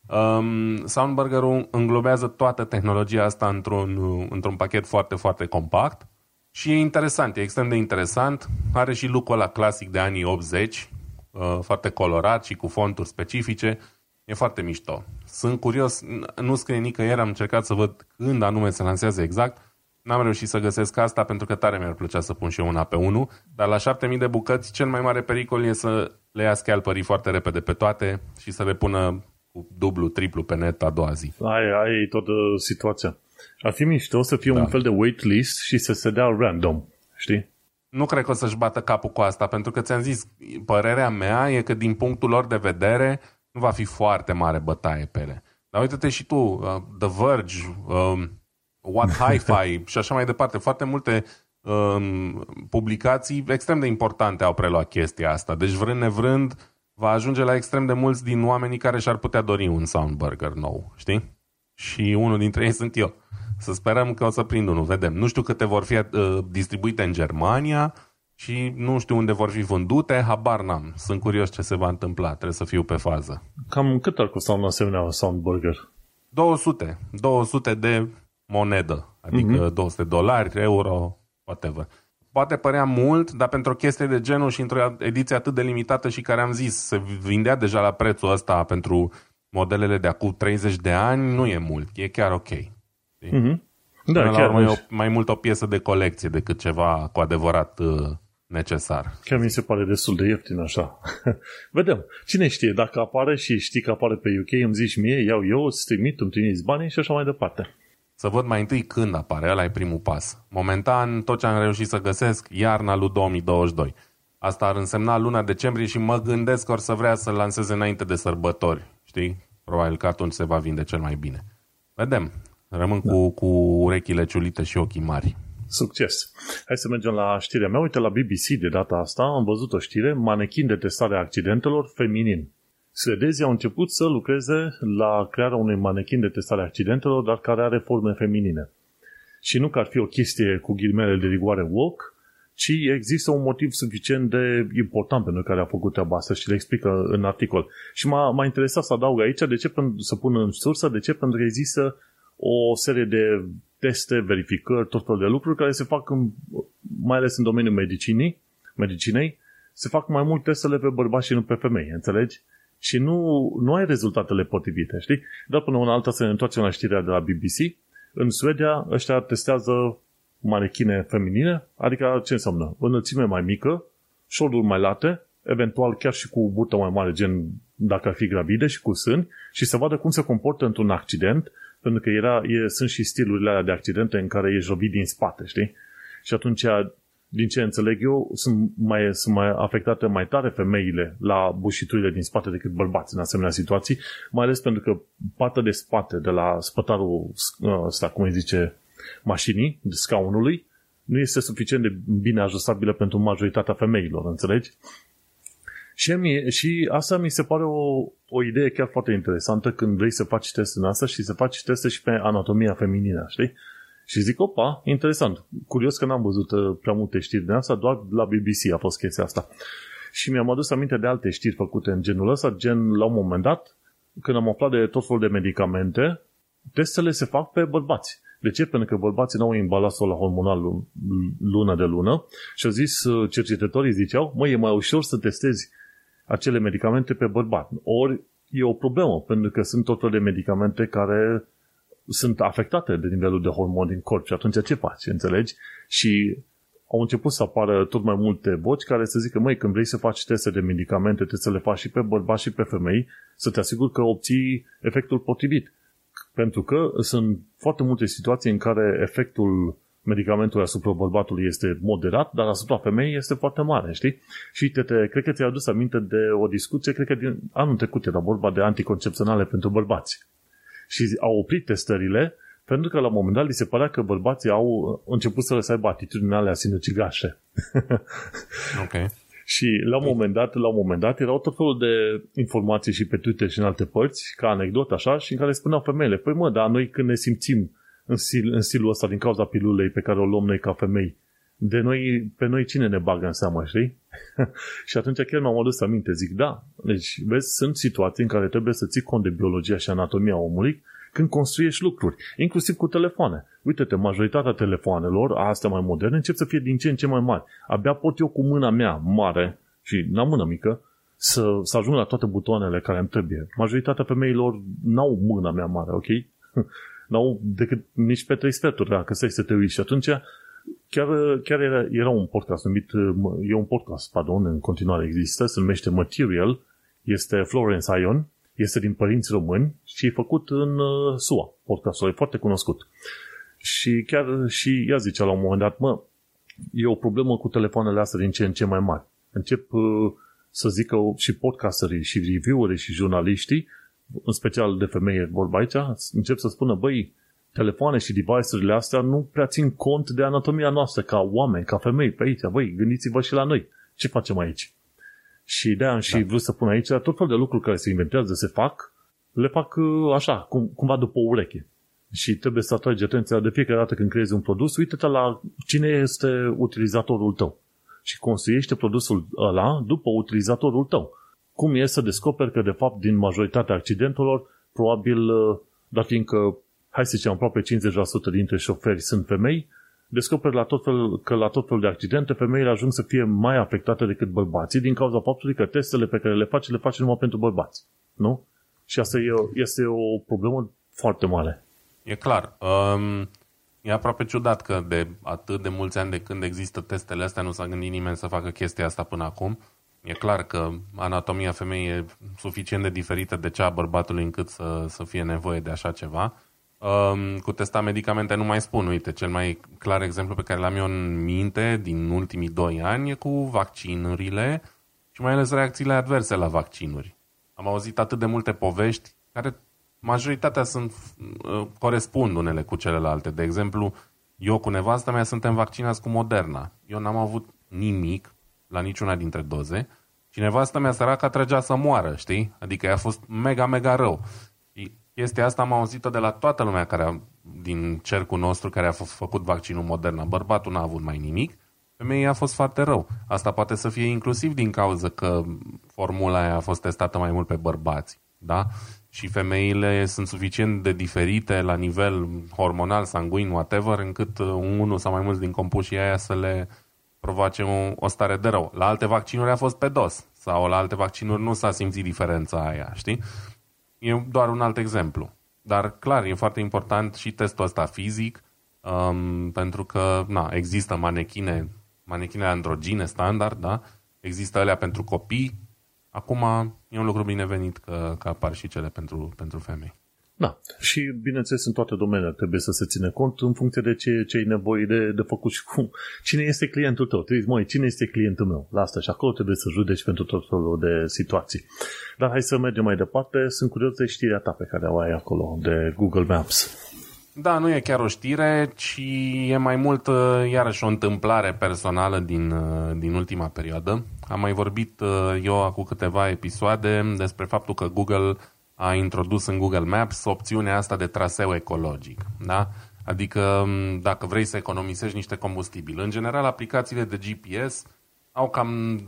um, Soundburger-ul înglobează toată tehnologia asta într-un, într-un pachet foarte, foarte compact și e interesant, e extrem de interesant. Are și look ăla clasic de anii 80, uh, foarte colorat și cu fonturi specifice. E foarte mișto. Sunt curios, nu scrie nicăieri, am încercat să văd când anume se lansează exact. N-am reușit să găsesc asta pentru că tare mi-ar plăcea să pun și eu una pe unul, dar la 7000 de bucăți cel mai mare pericol e să le ia scalperii foarte repede pe toate și să le pună cu dublu, triplu pe net a doua zi. Aia, aia e toată situația. Ar fi mișto să fie da. un fel de waitlist și să se dea random, știi? Nu cred că o să-și bată capul cu asta, pentru că ți-am zis, părerea mea e că din punctul lor de vedere nu va fi foarte mare bătaie pe ele. Dar uite-te și tu, uh, The Verge, um, What Hi-Fi *laughs* și așa mai departe. Foarte multe um, publicații extrem de importante au preluat chestia asta. Deci vrând nevrând va ajunge la extrem de mulți din oamenii care și-ar putea dori un Soundburger nou, știi? Și unul dintre ei *laughs* sunt eu. Să sperăm că o să prind unul, vedem. Nu știu câte vor fi uh, distribuite în Germania și nu știu unde vor fi vândute, habar n-am. Sunt curios ce se va întâmpla, trebuie să fiu pe fază. Cam cât ar costa un asemenea Soundburger? 200. 200 de monedă, adică mm-hmm. 200 dolari, euro, whatever. Poate părea mult, dar pentru o chestie de genul și într-o ediție atât de limitată și care am zis, se vindea deja la prețul ăsta pentru modelele de acum 30 de ani, nu e mult, e chiar ok. Mm-hmm. Da, Până chiar la urmă e o, mai mult o piesă de colecție decât ceva cu adevărat uh, necesar. Chiar mi se pare destul de ieftin așa. *laughs* Vedem. Cine știe, dacă apare și știi că apare pe UK, îmi zici mie, iau eu, îți trimit, îmi trimiți banii și așa mai departe. Să văd mai întâi când apare, ăla e primul pas. Momentan, tot ce am reușit să găsesc, iarna lui 2022. Asta ar însemna luna decembrie și mă gândesc că or să vrea să lanseze înainte de sărbători. Știi? Probabil că atunci se va vinde cel mai bine. Vedem. Rămân da. cu, cu urechile ciulite și ochii mari. Succes! Hai să mergem la știrea mea. Uite, la BBC de data asta am văzut o știre, manechin de testare a accidentelor feminin. Suedezii au început să lucreze la crearea unui manechin de testare a accidentelor, dar care are forme feminine. Și nu că ar fi o chestie cu ghilimele de rigoare woke, ci există un motiv suficient de important pentru care a făcut treaba asta și le explică în articol. Și m-a, m-a interesat să adaug aici de ce să pun în sursă, de ce? Pentru că există o serie de teste, verificări, tot felul de lucruri care se fac în, mai ales în domeniul medicinii, medicinei, se fac mai mult testele pe bărbați și nu pe femei, înțelegi? Și nu, nu ai rezultatele potrivite, știi? Dar până una alta să ne întoarcem la știrea de la BBC. În Suedia ăștia testează manechine feminine, adică ce înseamnă? Înălțime mai mică, șolduri mai late, eventual chiar și cu burtă mai mare, gen dacă ar fi gravide și cu sâni, și să vadă cum se comportă într-un accident pentru că era, e, sunt și stilurile alea de accidente în care ești robit din spate, știi? Și atunci, din ce înțeleg eu, sunt mai, sunt mai afectate mai tare femeile la bușiturile din spate decât bărbați în asemenea situații, mai ales pentru că partea de spate de la spătarul ăsta, cum îi zice, mașinii, de scaunului, nu este suficient de bine ajustabilă pentru majoritatea femeilor, înțelegi? Și, mie, și asta mi se pare o, o idee chiar foarte interesantă când vrei să faci teste în asta și să faci teste și pe anatomia feminină, știi? Și zic, opa, interesant. Curios că n-am văzut uh, prea multe știri de asta, doar la BBC a fost chestia asta. Și mi-am adus aminte de alte știri făcute în genul ăsta, gen la un moment dat, când am aflat de tot felul de medicamente, testele se fac pe bărbați. De ce? Pentru că bărbații nu au imbalasul la hormonal lună de lună și au zis, uh, cercetătorii ziceau, măi, e mai ușor să testezi acele medicamente pe bărbat. Ori e o problemă, pentru că sunt tot de medicamente care sunt afectate de nivelul de hormon din corp și atunci ce faci, înțelegi? Și au început să apară tot mai multe voci care să zică, măi, când vrei să faci teste de medicamente, trebuie să le faci și pe bărbați și pe femei, să te asiguri că obții efectul potrivit. Pentru că sunt foarte multe situații în care efectul medicamentul asupra bărbatului este moderat, dar asupra femeii este foarte mare, știi? Și te, te, cred că ți-ai adus aminte de o discuție, cred că din anul trecut era vorba de anticoncepționale pentru bărbați. Și au oprit testările pentru că la un moment dat li se părea că bărbații au început să le să aibă atitudinile alea sinucigașe. *laughs* ok. Și la un moment dat, la un moment dat, erau tot felul de informații și pe Twitter și în alte părți, ca anecdotă așa, și în care spuneau femeile, păi mă, dar noi când ne simțim în, stil, în stilul ăsta din cauza pilulei pe care o luăm noi ca femei. De noi, pe noi cine ne bagă în seamă, știi? *laughs* și atunci chiar m-am adus aminte, zic, da, deci, vezi, sunt situații în care trebuie să ții cont de biologia și anatomia omului când construiești lucruri, inclusiv cu telefoane. Uite-te, majoritatea telefoanelor, astea mai moderne, încep să fie din ce în ce mai mari. Abia pot eu cu mâna mea mare și la mână mică să, să ajung la toate butoanele care îmi trebuie. Majoritatea femeilor n-au mâna mea mare, ok? *laughs* n-au decât nici pe trei sferturi, dacă stai să te uiți. Și atunci chiar, chiar era, era un podcast numit, e un podcast, pardon, în continuare există, se numește Material, este Florence Ion, este din părinți români și e făcut în uh, SUA. Podcastul e foarte cunoscut. Și chiar și ea zicea la un moment dat, mă, e o problemă cu telefoanele astea din ce în ce mai mari. Încep uh, să zică și podcasterii și reviewerii și jurnaliștii, în special de femeie vorba aici, încep să spună, băi, telefoane și device-urile astea nu prea țin cont de anatomia noastră ca oameni, ca femei pe aici. Băi, gândiți-vă și la noi. Ce facem aici? Și de-aia am și da. vrut să pun aici tot felul de lucruri care se inventează, se fac, le fac uh, așa, cum, cumva după o ureche. Și trebuie să atragi atenția de fiecare dată când creezi un produs, uite-te la cine este utilizatorul tău. Și construiește produsul ăla după utilizatorul tău. Cum e să descoperi că, de fapt, din majoritatea accidentelor, probabil, uh, dar fiindcă, hai să zicem, aproape 50% dintre șoferi sunt femei, descoperi la tot fel, că la tot felul de accidente femeile ajung să fie mai afectate decât bărbații din cauza faptului că testele pe care le faci, le faci numai pentru bărbați. Nu? Și asta e, este o problemă foarte mare. E clar. Um, e aproape ciudat că de atât de mulți ani de când există testele astea nu s-a gândit nimeni să facă chestia asta până acum. E clar că anatomia femeii e suficient de diferită de cea a bărbatului încât să, să fie nevoie de așa ceva. Um, cu testa medicamente nu mai spun. Uite, cel mai clar exemplu pe care l-am eu în minte din ultimii doi ani e cu vaccinurile și mai ales reacțiile adverse la vaccinuri. Am auzit atât de multe povești care majoritatea sunt, uh, corespund unele cu celelalte. De exemplu, eu cu nevastă mea suntem vaccinați cu Moderna. Eu n-am avut nimic la niciuna dintre doze și nevastă mea săracă trăgea să moară, știi? Adică a fost mega, mega rău. Și chestia asta am auzit-o de la toată lumea care a, din cercul nostru care a f- făcut vaccinul Moderna. Bărbatul n-a avut mai nimic, femeii a fost foarte rău. Asta poate să fie inclusiv din cauza că formula aia a fost testată mai mult pe bărbați, da? și femeile sunt suficient de diferite la nivel hormonal, sanguin, whatever, încât uh, unul sau mai mulți din compușii aia să le provoace o, o stare de rău. La alte vaccinuri a fost pe dos sau la alte vaccinuri nu s-a simțit diferența aia, știi? E doar un alt exemplu. Dar clar, e foarte important și testul ăsta fizic, um, pentru că na, există manechine, manechine androgine standard, da? Există alea pentru copii, Acum e un lucru binevenit că, că apar și cele pentru, pentru femei. Da, și bineînțeles în toate domeniile trebuie să se ține cont în funcție de ce, ce ai nevoie de, de făcut și cum. Cine este clientul tău? Trebuie, măi, cine este clientul meu? La asta și acolo trebuie să judeci pentru tot felul de situații. Dar hai să mergem mai departe. Sunt curios de știrea ta pe care o ai acolo, de Google Maps. Da, nu e chiar o știre, ci e mai mult uh, iarăși o întâmplare personală din, uh, din ultima perioadă. Am mai vorbit uh, eu acum câteva episoade despre faptul că Google a introdus în Google Maps opțiunea asta de traseu ecologic. Da? Adică um, dacă vrei să economisești niște combustibil. În general, aplicațiile de GPS au cam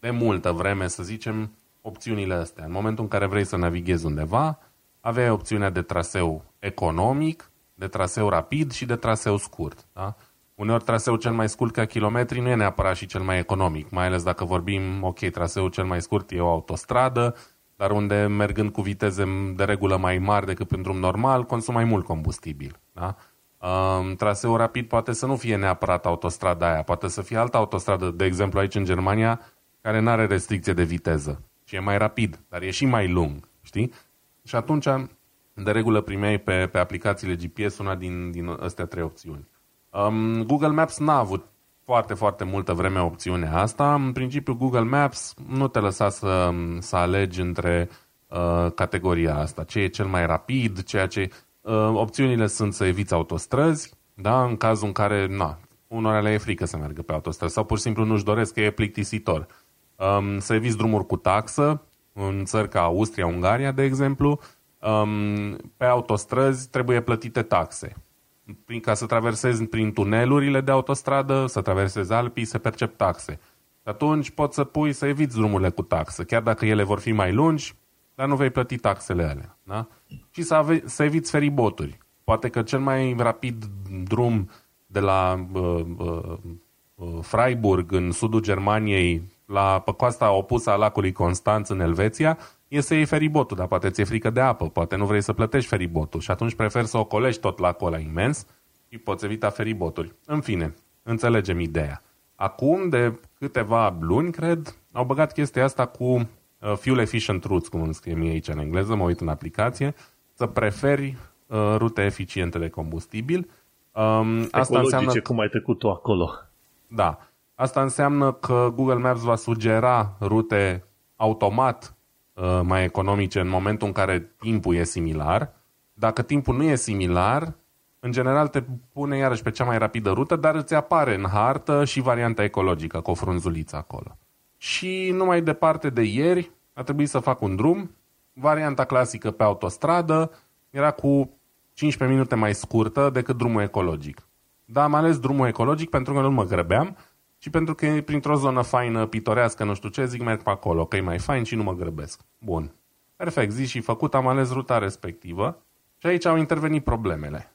de multă vreme, să zicem, opțiunile astea. În momentul în care vrei să navighezi undeva, aveai opțiunea de traseu economic, de traseu rapid și de traseu scurt. Da? Uneori traseul cel mai scurt ca kilometri nu e neapărat și cel mai economic, mai ales dacă vorbim, ok, traseul cel mai scurt e o autostradă, dar unde mergând cu viteze de regulă mai mari decât pentru un normal, consumă mai mult combustibil. Da? Um, traseul rapid poate să nu fie neapărat autostrada aia, poate să fie altă autostradă, de exemplu aici în Germania, care nu are restricție de viteză și e mai rapid, dar e și mai lung, știi? Și atunci de regulă primeai pe, pe aplicațiile GPS una din, din astea trei opțiuni. Um, Google Maps n-a avut foarte, foarte multă vreme opțiunea asta. În principiu, Google Maps nu te lăsa să, să alegi între uh, categoria asta, ce e cel mai rapid, ceea ce... Uh, opțiunile sunt să eviți autostrăzi, da? în cazul în care, na, unora le e frică să meargă pe autostrăzi sau pur și simplu nu-și doresc că e plictisitor. Um, să eviți drumuri cu taxă, în țări ca Austria, Ungaria, de exemplu, um, pe autostrăzi trebuie plătite taxe. Prin, ca să traversezi prin tunelurile de autostradă, să traversezi Alpii, se percep taxe. Atunci poți să pui să eviți drumurile cu taxă, chiar dacă ele vor fi mai lungi, dar nu vei plăti taxele alea. Da? Și să, ave- să eviți feriboturi. Poate că cel mai rapid drum de la uh, uh, uh, Freiburg în sudul Germaniei la, pe coasta opusă a lacului Constanț în Elveția, e să iei feribotul, dar poate ți-e frică de apă, poate nu vrei să plătești feribotul și atunci preferi să ocolești tot lacul ăla imens și poți evita feriboturi. În fine, înțelegem ideea. Acum, de câteva luni, cred, au băgat chestia asta cu uh, fuel efficient routes, cum îmi scrie mie aici în engleză, mă uit în aplicație, să preferi uh, rute eficiente de combustibil. Um, asta înseamnă... cum ai trecut tu acolo. Da. Asta înseamnă că Google Maps va sugera rute automat uh, mai economice în momentul în care timpul e similar. Dacă timpul nu e similar, în general te pune iarăși pe cea mai rapidă rută, dar îți apare în hartă și varianta ecologică cu o frunzuliță acolo. Și numai departe de ieri a trebuit să fac un drum, varianta clasică pe autostradă, era cu 15 minute mai scurtă decât drumul ecologic. Da, am ales drumul ecologic pentru că nu mă grăbeam și pentru că e printr-o zonă faină, pitorească, nu știu ce, zic merg pe acolo, că e mai fain și nu mă grăbesc. Bun. Perfect, zi și făcut, am ales ruta respectivă și aici au intervenit problemele.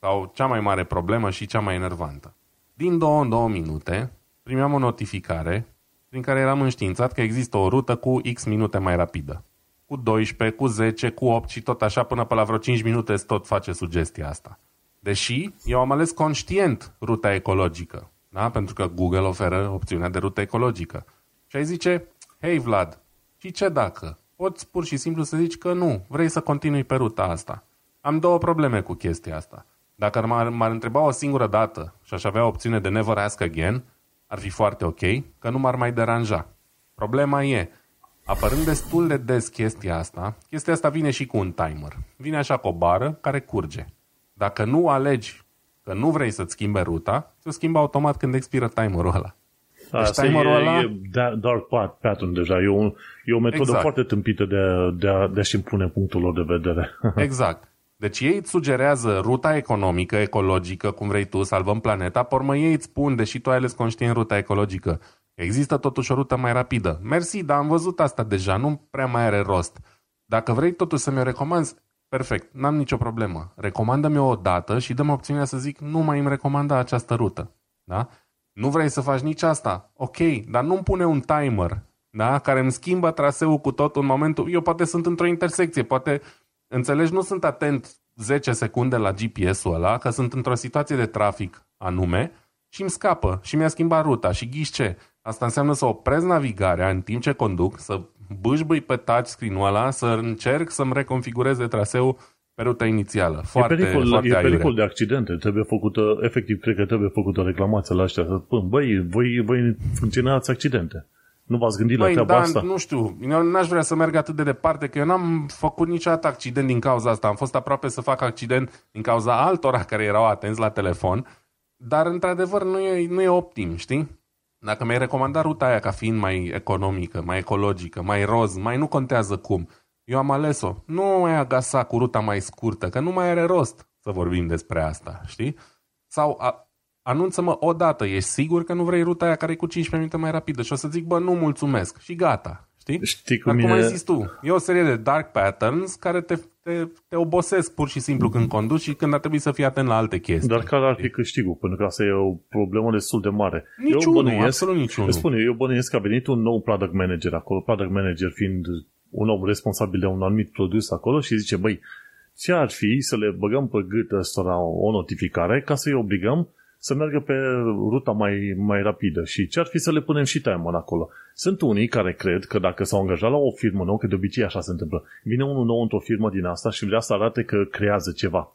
Sau cea mai mare problemă și cea mai enervantă. Din două în două minute primeam o notificare prin care eram înștiințat că există o rută cu X minute mai rapidă. Cu 12, cu 10, cu 8 și tot așa până pe la vreo 5 minute tot face sugestia asta. Deși eu am ales conștient ruta ecologică, da? pentru că Google oferă opțiunea de rută ecologică. Și ai zice, hei Vlad, și ce dacă? Poți pur și simplu să zici că nu, vrei să continui pe ruta asta. Am două probleme cu chestia asta. Dacă m-ar, m-ar întreba o singură dată și aș avea opțiune de never ask again, ar fi foarte ok, că nu m-ar mai deranja. Problema e, apărând destul de des chestia asta, chestia asta vine și cu un timer. Vine așa cu o bară care curge. Dacă nu alegi că nu vrei să-ți schimbe ruta, se schimbă automat când expiră timerul ăla. Deci Asta timerul e, ăla... e dark pattern deja. E o, e o metodă exact. foarte tâmpită de, de, a, de a-și impune punctul lor de vedere. *laughs* exact. Deci ei îți sugerează ruta economică, ecologică, cum vrei tu, salvăm planeta, pormă ei îți spun, deși tu ai ales conștient ruta ecologică, există totuși o rută mai rapidă. Mersi, dar am văzut asta deja, nu prea mai are rost. Dacă vrei totuși să mi-o recomanzi, perfect, n-am nicio problemă. Recomandă-mi o dată și dăm opțiunea să zic, nu mai îmi recomanda această rută. Da? Nu vrei să faci nici asta? Ok, dar nu-mi pune un timer da? care îmi schimbă traseul cu tot în momentul... Eu poate sunt într-o intersecție, poate Înțelegi, nu sunt atent 10 secunde la GPS-ul ăla, că sunt într-o situație de trafic anume și îmi scapă și mi-a schimbat ruta și ghiși ce? Asta înseamnă să oprez navigarea în timp ce conduc, să bâșbâi pe touchscreen-ul ăla, să încerc să-mi reconfigureze traseul pe ruta inițială. Foarte, e pericol, foarte e pericol de accidente. Trebuie făcută, efectiv, cred că trebuie făcută reclamație la ăștia. Să spun, băi, voi, voi funcționați accidente. Nu v-ați gândit Băi, la treaba da, asta? nu știu. Eu n-aș vrea să merg atât de departe, că eu n-am făcut niciodată accident din cauza asta. Am fost aproape să fac accident din cauza altora care erau atenți la telefon, dar într-adevăr nu e, nu e optim, știi? Dacă mi-ai recomandat ruta aia ca fiind mai economică, mai ecologică, mai roz, mai nu contează cum, eu am ales-o. Nu mai agasa cu ruta mai scurtă, că nu mai are rost să vorbim despre asta, știi? Sau a, anunță-mă o dată, ești sigur că nu vrei ruta aia care e cu 15 minute mai rapidă? Și o să zic, bă, nu mulțumesc. Și gata. Știi? Știi cum, Dar cum ai zis tu, e o serie de dark patterns care te, te, te obosesc pur și simplu când conduci și când ar trebui să fii atent la alte chestii. Dar care ar fi câștigul? Pentru că asta e o problemă destul de mare. Niciunul, eu bănuiesc, absolut niciunul. Spune, eu bănuiesc că a venit un nou product manager acolo, product manager fiind un om responsabil de un anumit produs acolo și zice, băi, ce ar fi să le băgăm pe gât ăstora o notificare ca să-i obligăm să meargă pe ruta mai, mai rapidă. Și ce ar fi să le punem și timer acolo? Sunt unii care cred că dacă s-au angajat la o firmă nouă, că de obicei așa se întâmplă, vine unul nou într-o firmă din asta și vrea să arate că creează ceva.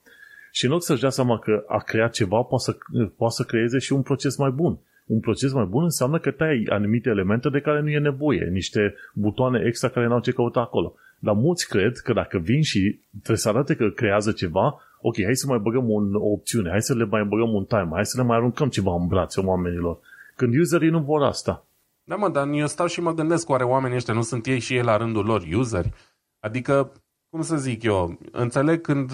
Și în loc să-și dea seama că a creat ceva, poate să, poate să creeze și un proces mai bun. Un proces mai bun înseamnă că tai anumite elemente de care nu e nevoie, niște butoane extra care n-au ce căuta acolo. Dar mulți cred că dacă vin și trebuie să arate că creează ceva, ok, hai să mai băgăm un, o opțiune, hai să le mai băgăm un timer, hai să le mai aruncăm ceva în brațe oamenilor. Când userii nu vor asta. Da, mă, dar eu stau și mă gândesc, oare oamenii ăștia nu sunt ei și ei la rândul lor useri? Adică, cum să zic eu, înțeleg când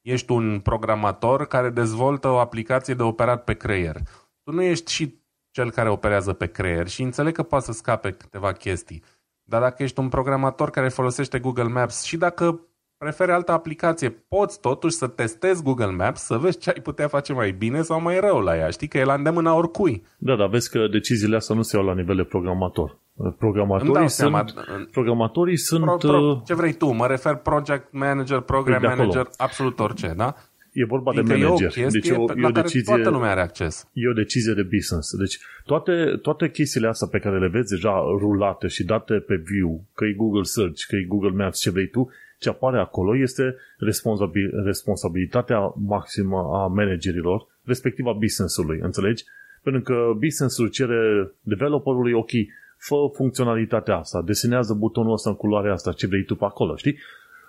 ești un programator care dezvoltă o aplicație de operat pe creier. Tu nu ești și cel care operează pe creier și înțeleg că poate să scape câteva chestii. Dar dacă ești un programator care folosește Google Maps și dacă preferi altă aplicație, poți totuși să testezi Google Maps, să vezi ce ai putea face mai bine sau mai rău la ea. Știi că e la îndemâna oricui. Da, dar vezi că deciziile astea nu se iau la nivel de programator. Programatorii, seama, sunt, programatorii sunt... Pro, pro, uh, ce vrei tu? Mă refer project manager, program manager, absolut orice, da? E vorba de manager. E o deci e o, e o decizie, toată lumea are acces. E o decizie de business. Deci toate, toate chestiile astea pe care le vezi deja rulate și date pe view, că e Google Search, că e Google Maps, ce vrei tu, ce apare acolo este responsabil, responsabilitatea maximă a managerilor, respectiv a business-ului, înțelegi? Pentru că business-ul cere developerului, ok, fă funcționalitatea asta, desenează butonul ăsta în culoarea asta, ce vrei tu pe acolo, știi?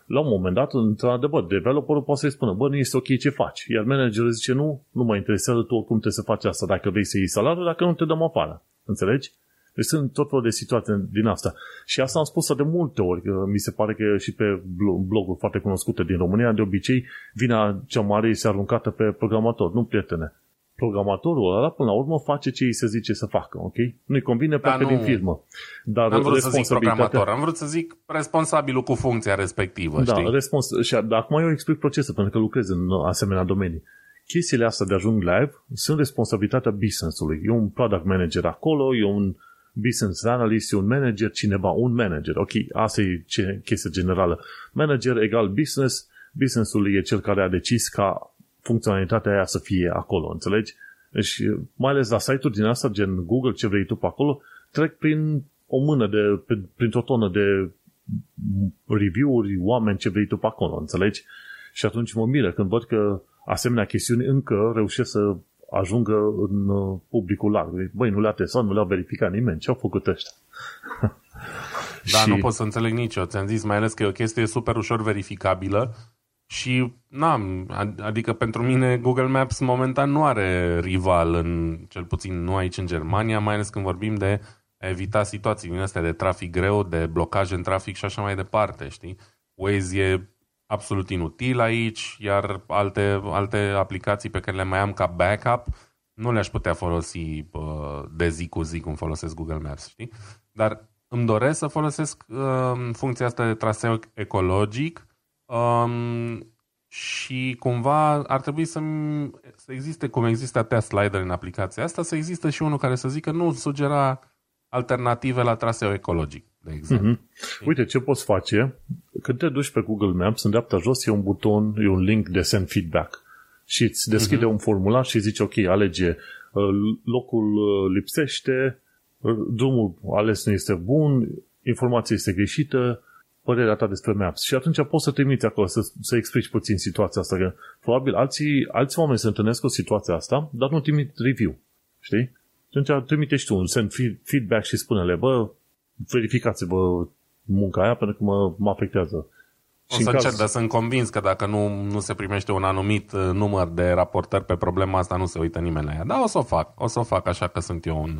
La un moment dat, într-adevăr, developerul poate să-i spună, bă, nu este ok ce faci. Iar managerul zice, nu, nu mă interesează tu oricum trebuie să faci asta, dacă vrei să iei salariul, dacă nu te dăm afară. Înțelegi? Deci sunt tot felul de situații din asta. Și asta am spus de multe ori, că mi se pare că și pe bloguri foarte cunoscute din România, de obicei, vina cea mare este aruncată pe programator. Nu, prietene programatorul ăla, până la urmă, face ce îi se zice să facă, ok? Nu-i convine pe da, din firmă. Dar am vrut să zic programator, am vrut să zic responsabilul cu funcția respectivă, da, știi? Respons- și acum eu explic procesul, pentru că lucrez în asemenea domenii. Chestiile astea de ajung live sunt responsabilitatea business-ului. E un product manager acolo, e un business analyst, e un manager, cineva, un manager. Ok, asta e chestia generală. Manager egal business, businessul e cel care a decis ca funcționalitatea aia să fie acolo, înțelegi? Deci, mai ales la site-uri din asta, gen Google, ce vrei tu pe acolo, trec prin o mână de, printr-o tonă de review-uri, oameni ce vrei tu pe acolo, înțelegi? Și atunci mă miră când văd că asemenea chestiuni încă reușesc să ajungă în uh, publicul larg. Băi, nu le-a testat, nu le-a verificat nimeni. Ce au făcut ăștia? *laughs* Da, și... nu pot să înțeleg nici eu. Ți-am zis, mai ales că e o chestie super ușor verificabilă și, n-am, adică pentru mine Google Maps momentan nu are rival, în, cel puțin nu aici în Germania, mai ales când vorbim de a evita situații din astea de trafic greu, de blocaj în trafic și așa mai departe, știi? Waze e absolut inutil aici, iar alte, alte aplicații pe care le mai am ca backup nu le-aș putea folosi uh, de zi cu zi cum folosesc Google Maps, știi? Dar îmi doresc să folosesc uh, funcția asta de traseu ecologic Um, și cumva ar trebui să, să existe, cum există atâtea slider în aplicația asta, să existe și unul care să zică nu sugera alternative la traseu ecologic, de exemplu. Mm-hmm. Uite, ce poți face, când te duci pe Google Maps, în dreapta jos e un buton, e un link de send feedback și îți deschide mm-hmm. un formular și zice, ok, alege uh, locul uh, lipsește, uh, drumul ales nu este bun, informația este greșită, părerea ta despre Maps. Și atunci poți să trimiți acolo, să, să explici puțin situația asta, că probabil alții, alți oameni se întâlnesc cu situația asta, dar nu trimit review. Știi? Și atunci trimite și tu un send feedback și spune-le, bă, verificați-vă munca aia pentru că mă, mă afectează. O și să încerc, caz... dar sunt convins că dacă nu, nu se primește un anumit uh, număr de raportări pe problema asta, nu se uită nimeni la ea. Da, o să o fac. O să o fac așa că sunt eu un,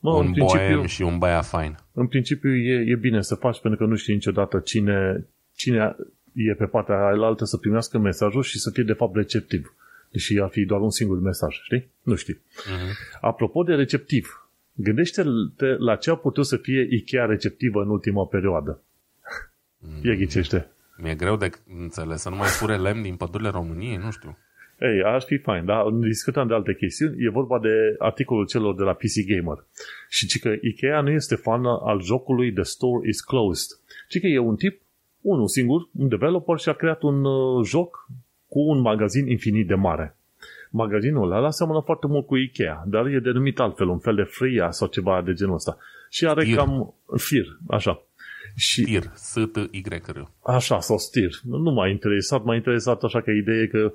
Mă, un boem și un băiat fain. În principiu e, e bine să faci pentru că nu știi niciodată cine, cine e pe partea altă să primească mesajul și să fie de fapt receptiv. Deși ar fi doar un singur mesaj, știi? Nu știi. Uh-huh. Apropo de receptiv, gândește-te la ce a putut să fie Ikea receptivă în ultima perioadă. Mm. Ia ghicește. Mi-e greu de înțeles să nu mai fure lemn din pădurile României, nu știu. Ei, aș fi fain, dar discutăm de alte chestiuni. E vorba de articolul celor de la PC Gamer. Și ci că Ikea nu este fan al jocului The Store is Closed. Ci că e un tip, unul singur, un developer și a creat un uh, joc cu un magazin infinit de mare. Magazinul ăla seamănă foarte mult cu Ikea, dar e denumit altfel, un fel de fria sau ceva de genul ăsta. Și are Stir. cam fir, așa. Și, stir, s t y r Așa, sau stir. Nu m-a interesat, m-a interesat așa că ideea e că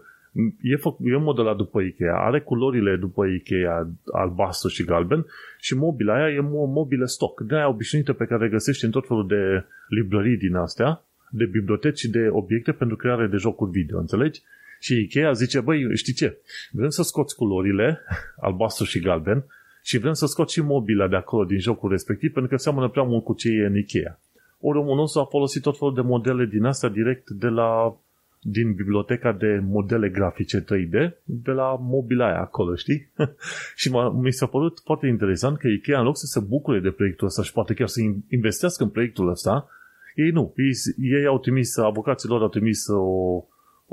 e, fă, e modelat după Ikea, are culorile după Ikea, albastru și galben și mobila aia e o mobilă stock, de aia obișnuită pe care găsești în tot felul de librării din astea, de biblioteci și de obiecte pentru creare de jocuri video, înțelegi? Și Ikea zice, băi, știi ce? Vrem să scoți culorile, albastru și galben, și vrem să scoți și mobila de acolo din jocul respectiv, pentru că seamănă prea mult cu ce e în Ikea. Ori omul nostru a folosit tot felul de modele din astea direct de la din biblioteca de modele grafice 3D de la mobila aia acolo, știi? *laughs* și mi s-a părut foarte interesant că Ikea în loc să se bucure de proiectul ăsta și poate chiar să investească în proiectul ăsta, ei nu. Ei, ei au trimis, avocaților au trimis o,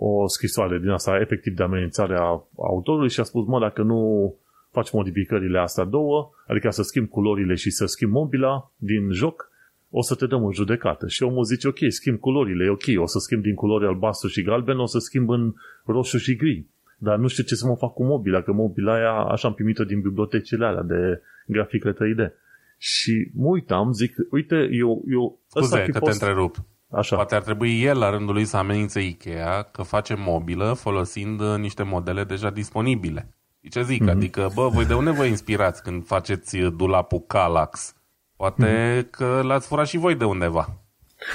o scrisoare din asta efectiv de amenințare a autorului și a spus, mă, dacă nu faci modificările astea două, adică să schimbi culorile și să schimbi mobila din joc, o să te dăm în judecată. Și omul zice, ok, schimb culorile, e ok, o să schimb din culori albastru și galben, o să schimb în roșu și gri. Dar nu știu ce să mă fac cu mobila, că mobila aia așa am primit-o din bibliotecile alea de grafică 3D. Și mă uitam, zic, uite, eu... eu Scuze că fost... te întrerup. Așa. Poate ar trebui el la rândul lui să amenințe Ikea că face mobilă folosind uh, niște modele deja disponibile. ce zic? Mm-hmm. Adică, bă, voi de unde vă inspirați când faceți uh, dulapul Calax? Poate mm-hmm. că l-ați furat și voi de undeva.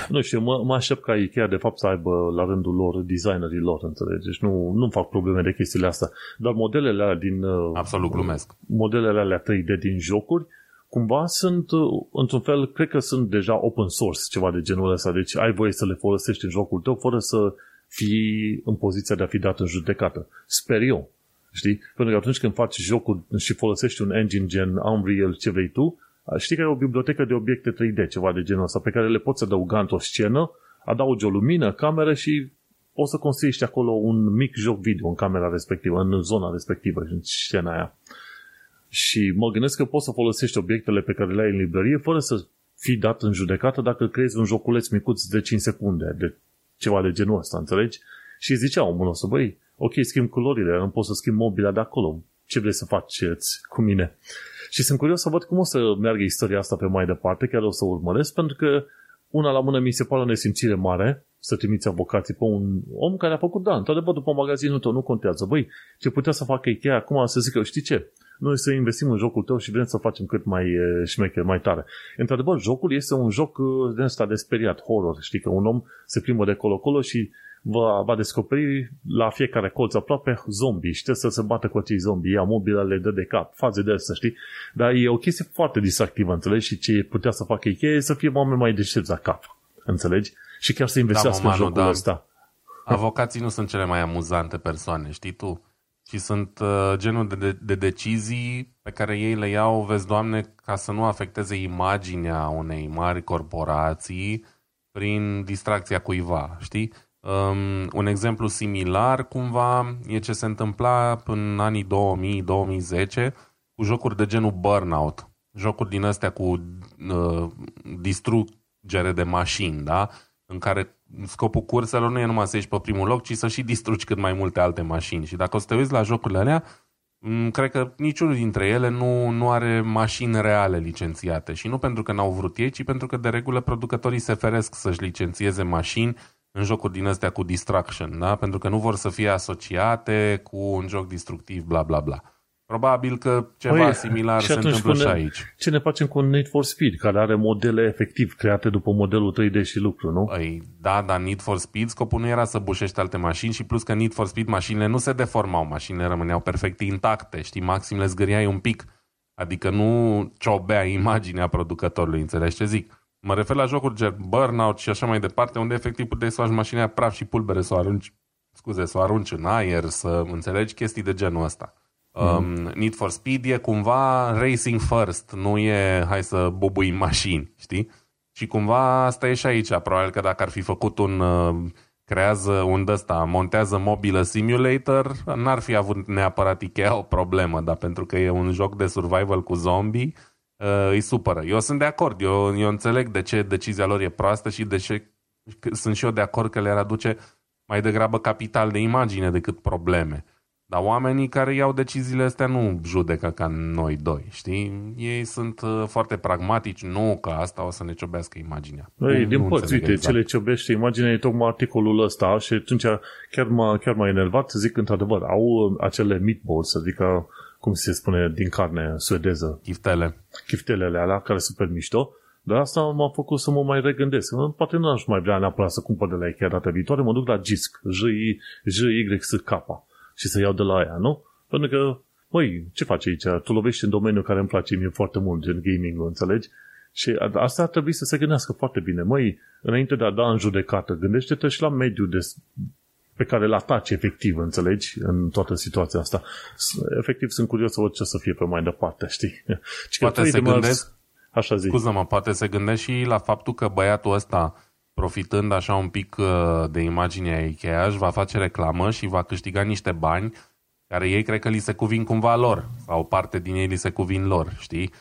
Nu știu, mă, mă aștept ca Ikea de fapt să aibă la rândul lor designerii lor, înțelegi? Deci nu, nu fac probleme de chestiile astea. Dar modelele alea din... Uh, Absolut glumesc. Modelele alea 3D din jocuri cumva sunt, uh, într-un fel, cred că sunt deja open source, ceva de genul ăsta. Deci ai voie să le folosești în jocul tău fără să fii în poziția de a fi dat în judecată. Sper eu. Știi? Pentru că atunci când faci jocul și folosești un engine gen Unreal, ce vrei tu, știi că e o bibliotecă de obiecte 3D, ceva de genul ăsta, pe care le poți adăuga într-o scenă, adaugi o lumină, cameră și poți să construiești acolo un mic joc video în camera respectivă, în zona respectivă, în scena aia. Și mă gândesc că poți să folosești obiectele pe care le ai în librărie fără să fii dat în judecată dacă creezi un joculeț micuț de 5 secunde, de ceva de genul ăsta, înțelegi? Și zicea omul nostru, băi, ok, schimb culorile, nu pot să schimb mobila de acolo, ce vrei să faceți cu mine? Și sunt curios să văd cum o să meargă istoria asta pe mai departe, chiar o să urmăresc, pentru că una la mână mi se pare o nesimțire mare să trimiți avocații pe un om care a făcut, da, într-adevăr, după magazinul tău, nu contează. Băi, ce putea să facă Ikea acum să zică, știi ce, noi să investim în jocul tău și vrem să facem cât mai șmecher, mai tare. Într-adevăr, jocul este un joc de ăsta de speriat, horror. Știi că un om se plimbă de colo-colo și va, va descoperi la fiecare colț aproape zombie și trebuie să se bată cu acei zombie, ia mobila, le dă de cap, faze de asta, știi? Dar e o chestie foarte distractivă, înțelegi? Și ce putea să facă Ikea e să fie oameni mai deștepți la cap, înțelegi? Și chiar să investească da, în jocul da. ăsta. Avocații nu sunt cele mai amuzante persoane, știi tu? Și sunt uh, genul de, de, de decizii pe care ei le iau, vezi, Doamne, ca să nu afecteze imaginea unei mari corporații prin distracția cuiva, știi? Um, un exemplu similar, cumva, e ce se întâmpla în anii 2000-2010 cu jocuri de genul Burnout. Jocuri din astea cu uh, distrugere de mașini, da? În care scopul curselor nu e numai să ieși pe primul loc, ci să și distrugi cât mai multe alte mașini. Și dacă o să te uiți la jocurile alea, mm, cred că niciunul dintre ele nu, nu are mașini reale licențiate. Și nu pentru că n-au vrut ei, ci pentru că de regulă producătorii se feresc să-și licențieze mașini în jocuri din astea cu distraction, da? pentru că nu vor să fie asociate cu un joc destructiv, bla bla bla. Probabil că ceva păi, similar și se întâmplă și aici. Ce ne facem cu Need for Speed, care are modele efectiv create după modelul 3D și lucru, nu? Păi, da, dar Need for Speed scopul nu era să bușești alte mașini și plus că Need for Speed mașinile nu se deformau, mașinile rămâneau perfect intacte, știi, maxim le zgâriai un pic. Adică nu ciobea imaginea producătorului, înțelegi ce zic? Mă refer la jocuri gen Burnout și așa mai departe, unde efectiv puteai să faci mașina praf și pulbere, să o arunci, scuze, să o arunci în aer, să înțelegi chestii de genul ăsta. Um, Need for Speed e cumva racing first, nu e hai să bubui mașini, știi? Și cumva asta e și aici. Probabil că dacă ar fi făcut un uh, creează un ăsta, montează mobilă simulator, n-ar fi avut neapărat Ikea o problemă, dar pentru că e un joc de survival cu zombie, uh, îi supără. Eu sunt de acord, eu, eu înțeleg de ce decizia lor e proastă și de ce sunt și eu de acord că le-ar aduce mai degrabă capital de imagine decât probleme. Dar oamenii care iau deciziile astea nu judecă ca noi doi, știi? Ei sunt uh, foarte pragmatici, nu că asta o să ne ciobească imaginea. Ei, nu, din nu părți, uite, exact. ce le ciobește imaginea e tocmai articolul ăsta și atunci chiar m-a, chiar m-a enervat să zic într-adevăr, au uh, acele meatballs, să zic cum se spune, din carne suedeză. Chiftele. Chiftelele alea, care sunt super mișto. Dar asta m-a făcut să mă mai regândesc. Poate nu aș mai vrea neapărat să cumpăr de la Ikea data viitoare, mă duc la GISC, J-Y-S-K și să iau de la aia, nu? Pentru că, măi, ce faci aici? Tu lovești în domeniul care îmi place mie foarte mult, gen gaming înțelegi? Și asta ar trebui să se gândească foarte bine. Măi, înainte de a da în judecată, gândește-te și la mediul de, pe care îl ataci efectiv, înțelegi, în toată situația asta. Efectiv, sunt curios să văd ce să fie pe mai departe, știi? *laughs* Și poate se gândesc, așa zic. Scuză-mă, poate se gândește și la faptul că băiatul ăsta profitând așa un pic uh, de imaginea Ikea, își va face reclamă și va câștiga niște bani care ei cred că li se cuvin cumva lor, sau o parte din ei li se cuvin lor, știi?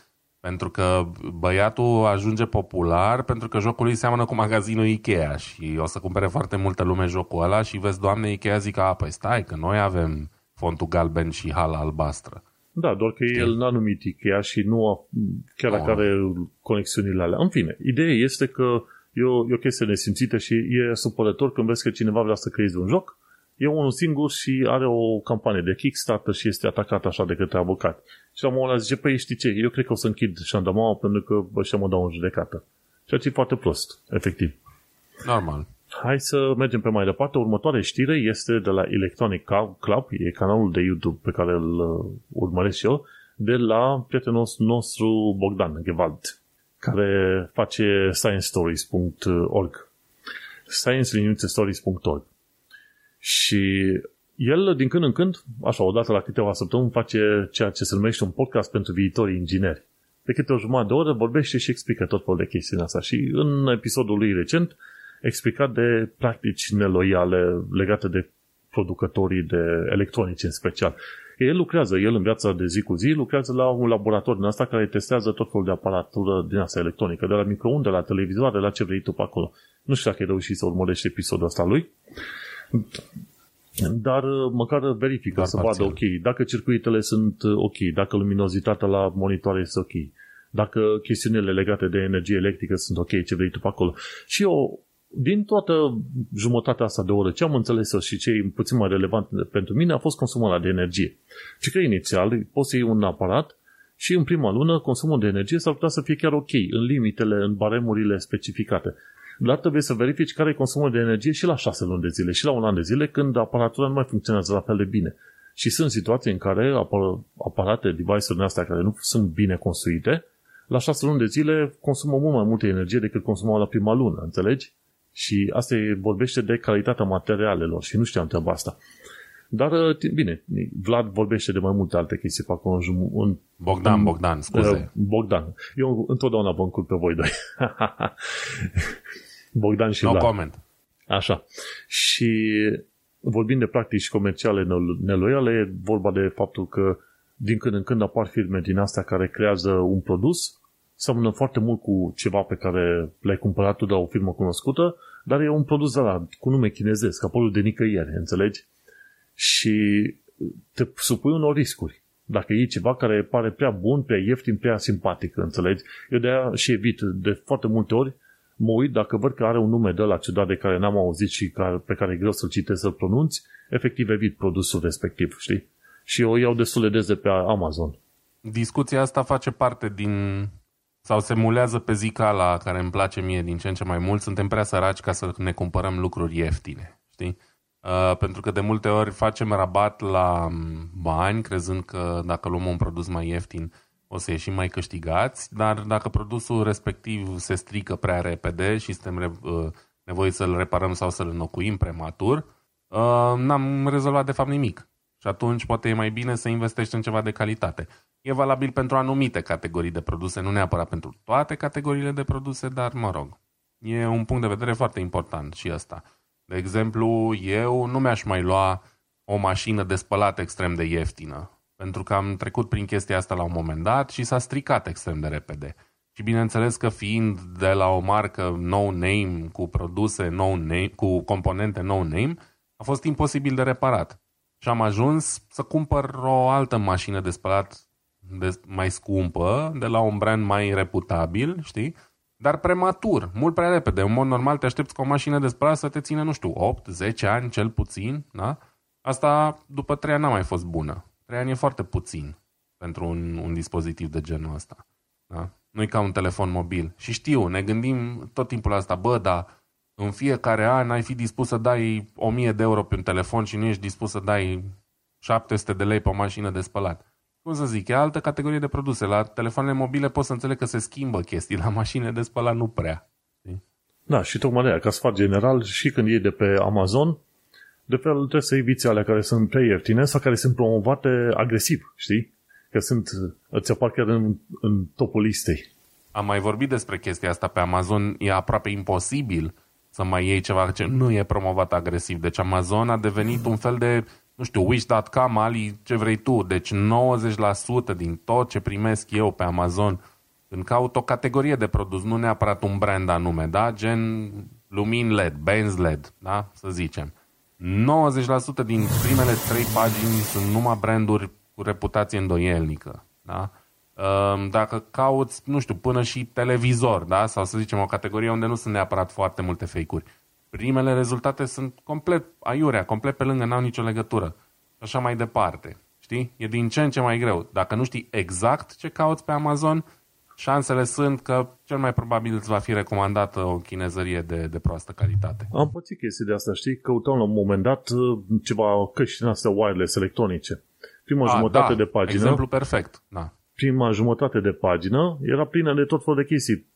Pentru că băiatul ajunge popular pentru că jocul lui seamănă cu magazinul Ikea și o să cumpere foarte multă lume jocul ăla și vezi, doamne, Ikea zic, a, păi stai, că noi avem fontul galben și hala albastră. Da, doar că Știi? el n-a numit Ikea și nu a, chiar dacă oh. are conexiunile alea. În fine, ideea este că e o, e o chestie nesimțită și e supărător când vezi că cineva vrea să creeze un joc e unul singur și are o campanie de Kickstarter și este atacat așa de către avocat. Și la un moment dat zice, păi știi ce, eu cred că o să închid șandamaua pentru că ăștia mă dau în judecată. Ceea ce e foarte prost, efectiv. Normal. Hai să mergem pe mai departe. Următoarea știre este de la Electronic Club, e canalul de YouTube pe care îl uh, urmăresc și eu, de la prietenul nostru Bogdan Gewald, care face sciencestories.org science-stories.org și el, din când în când, așa, odată la câteva săptămâni, face ceea ce se numește un podcast pentru viitorii ingineri. De câte o jumătate de oră vorbește și explică tot felul de chestiuni asta. Și în episodul lui recent, explicat de practici neloiale legate de producătorii de electronici în special. El lucrează, el în viața de zi cu zi, lucrează la un laborator din asta care testează tot felul de aparatură din asta electronică, de la microunde, la televizoare, la ce vrei tu pe acolo. Nu știu dacă ai reușit să urmărești episodul ăsta lui. Dar uh, măcar verifică Dar să parțial. vadă, ok, dacă circuitele sunt uh, ok, dacă luminozitatea la monitoare este ok, dacă chestiunile legate de energie electrică sunt ok, ce vrei tu pe acolo. Și eu, din toată jumătatea asta de oră, ce am înțeles eu și ce e puțin mai relevant pentru mine a fost consumul de energie. Și că inițial poți să iei un aparat și în prima lună consumul de energie s-ar putea să fie chiar ok, în limitele, în baremurile specificate dar trebuie să verifici care e consumul de energie și la 6 luni de zile și la un an de zile când aparatura nu mai funcționează la fel de bine. Și sunt situații în care aparate, device-urile astea care nu sunt bine construite, la 6 luni de zile consumă mult mai multă energie decât consumau la prima lună, înțelegi? Și asta e, vorbește de calitatea materialelor și nu știam treaba asta. Dar, uh, bine, Vlad vorbește de mai multe alte chestii pe acolo. În, Bogdan, în, Bogdan, scuze. Uh, Bogdan. Eu întotdeauna vă încurc pe voi doi. *laughs* Bogdan și no Vlad. comment. Așa. Și vorbind de practici comerciale neloiale, e vorba de faptul că din când în când apar firme din astea care creează un produs, seamănă foarte mult cu ceva pe care l-ai cumpărat tu de la o firmă cunoscută, dar e un produs de la, cu nume chinezesc, apărut de nicăieri, înțelegi? Și te supui unor riscuri. Dacă e ceva care pare prea bun, prea ieftin, prea simpatic, înțelegi? Eu de aia și evit de foarte multe ori mă uit, dacă văd că are un nume de la ciudat de care n-am auzit și care, pe care e greu să-l citesc, să-l pronunți, efectiv evit produsul respectiv, știi? Și eu iau destul de des de pe Amazon. Discuția asta face parte din sau se mulează pe zicala care îmi place mie din ce în ce mai mult. Suntem prea săraci ca să ne cumpărăm lucruri ieftine, știi? Uh, pentru că de multe ori facem rabat la bani, crezând că dacă luăm un produs mai ieftin, o să ieșim mai câștigați, dar dacă produsul respectiv se strică prea repede și suntem uh, nevoiți să-l reparăm sau să-l înlocuim prematur, uh, n-am rezolvat de fapt nimic. Și atunci poate e mai bine să investești în ceva de calitate. E valabil pentru anumite categorii de produse, nu neapărat pentru toate categoriile de produse, dar mă rog. E un punct de vedere foarte important și ăsta. De exemplu, eu nu mi-aș mai lua o mașină de spălat extrem de ieftină pentru că am trecut prin chestia asta la un moment dat și s-a stricat extrem de repede. Și bineînțeles că fiind de la o marcă no-name, cu produse no-name, cu componente no-name, a fost imposibil de reparat. Și am ajuns să cumpăr o altă mașină de spălat de, mai scumpă, de la un brand mai reputabil, știi? Dar prematur, mult prea repede. În mod normal te aștepți ca o mașină de spălat să te țină, nu știu, 8-10 ani cel puțin, da? Asta după 3 ani n-a mai fost bună. Trei ani e foarte puțin pentru un, un dispozitiv de genul ăsta. Da? Nu e ca un telefon mobil. Și știu, ne gândim tot timpul la asta, bă, dar în fiecare an ai fi dispus să dai 1000 de euro pe un telefon și nu ești dispus să dai 700 de lei pe o mașină de spălat. Cum să zic, e altă categorie de produse. La telefoanele mobile poți să înțeleg că se schimbă chestii, la mașinile de spălat nu prea. Da, și tocmai de aia, ca sfat general, și când iei de pe Amazon, de fel trebuie să eviți alea care sunt prea ieftine sau care sunt promovate agresiv, știi? Că sunt, îți apar chiar în, în topul listei. Am mai vorbit despre chestia asta pe Amazon, e aproape imposibil să mai iei ceva ce nu e promovat agresiv. Deci Amazon a devenit un fel de nu știu, Wish.com, Ali, ce vrei tu. Deci 90% din tot ce primesc eu pe Amazon când caut o categorie de produs, nu neapărat un brand anume, da? Gen lumini LED, Benz LED, da? Să zicem. 90% din primele trei pagini sunt numai branduri cu reputație îndoielnică, da? Ehm, dacă cauți, nu știu, până și televizor, da? Sau să zicem o categorie unde nu sunt neapărat foarte multe fake-uri. Primele rezultate sunt complet aiurea, complet pe lângă, n-au nicio legătură. Așa mai departe. Știi? E din ce în ce mai greu. Dacă nu știi exact ce cauți pe Amazon, șansele sunt că cel mai probabil îți va fi recomandată o chinezărie de, de proastă calitate. Am pățit chestii de asta, știi? Căutam la un moment dat uh, ceva căști din astea wireless electronice. Prima A, jumătate da, de pagină... Exemplu perfect, da. Prima jumătate de pagină era plină de tot felul de chestii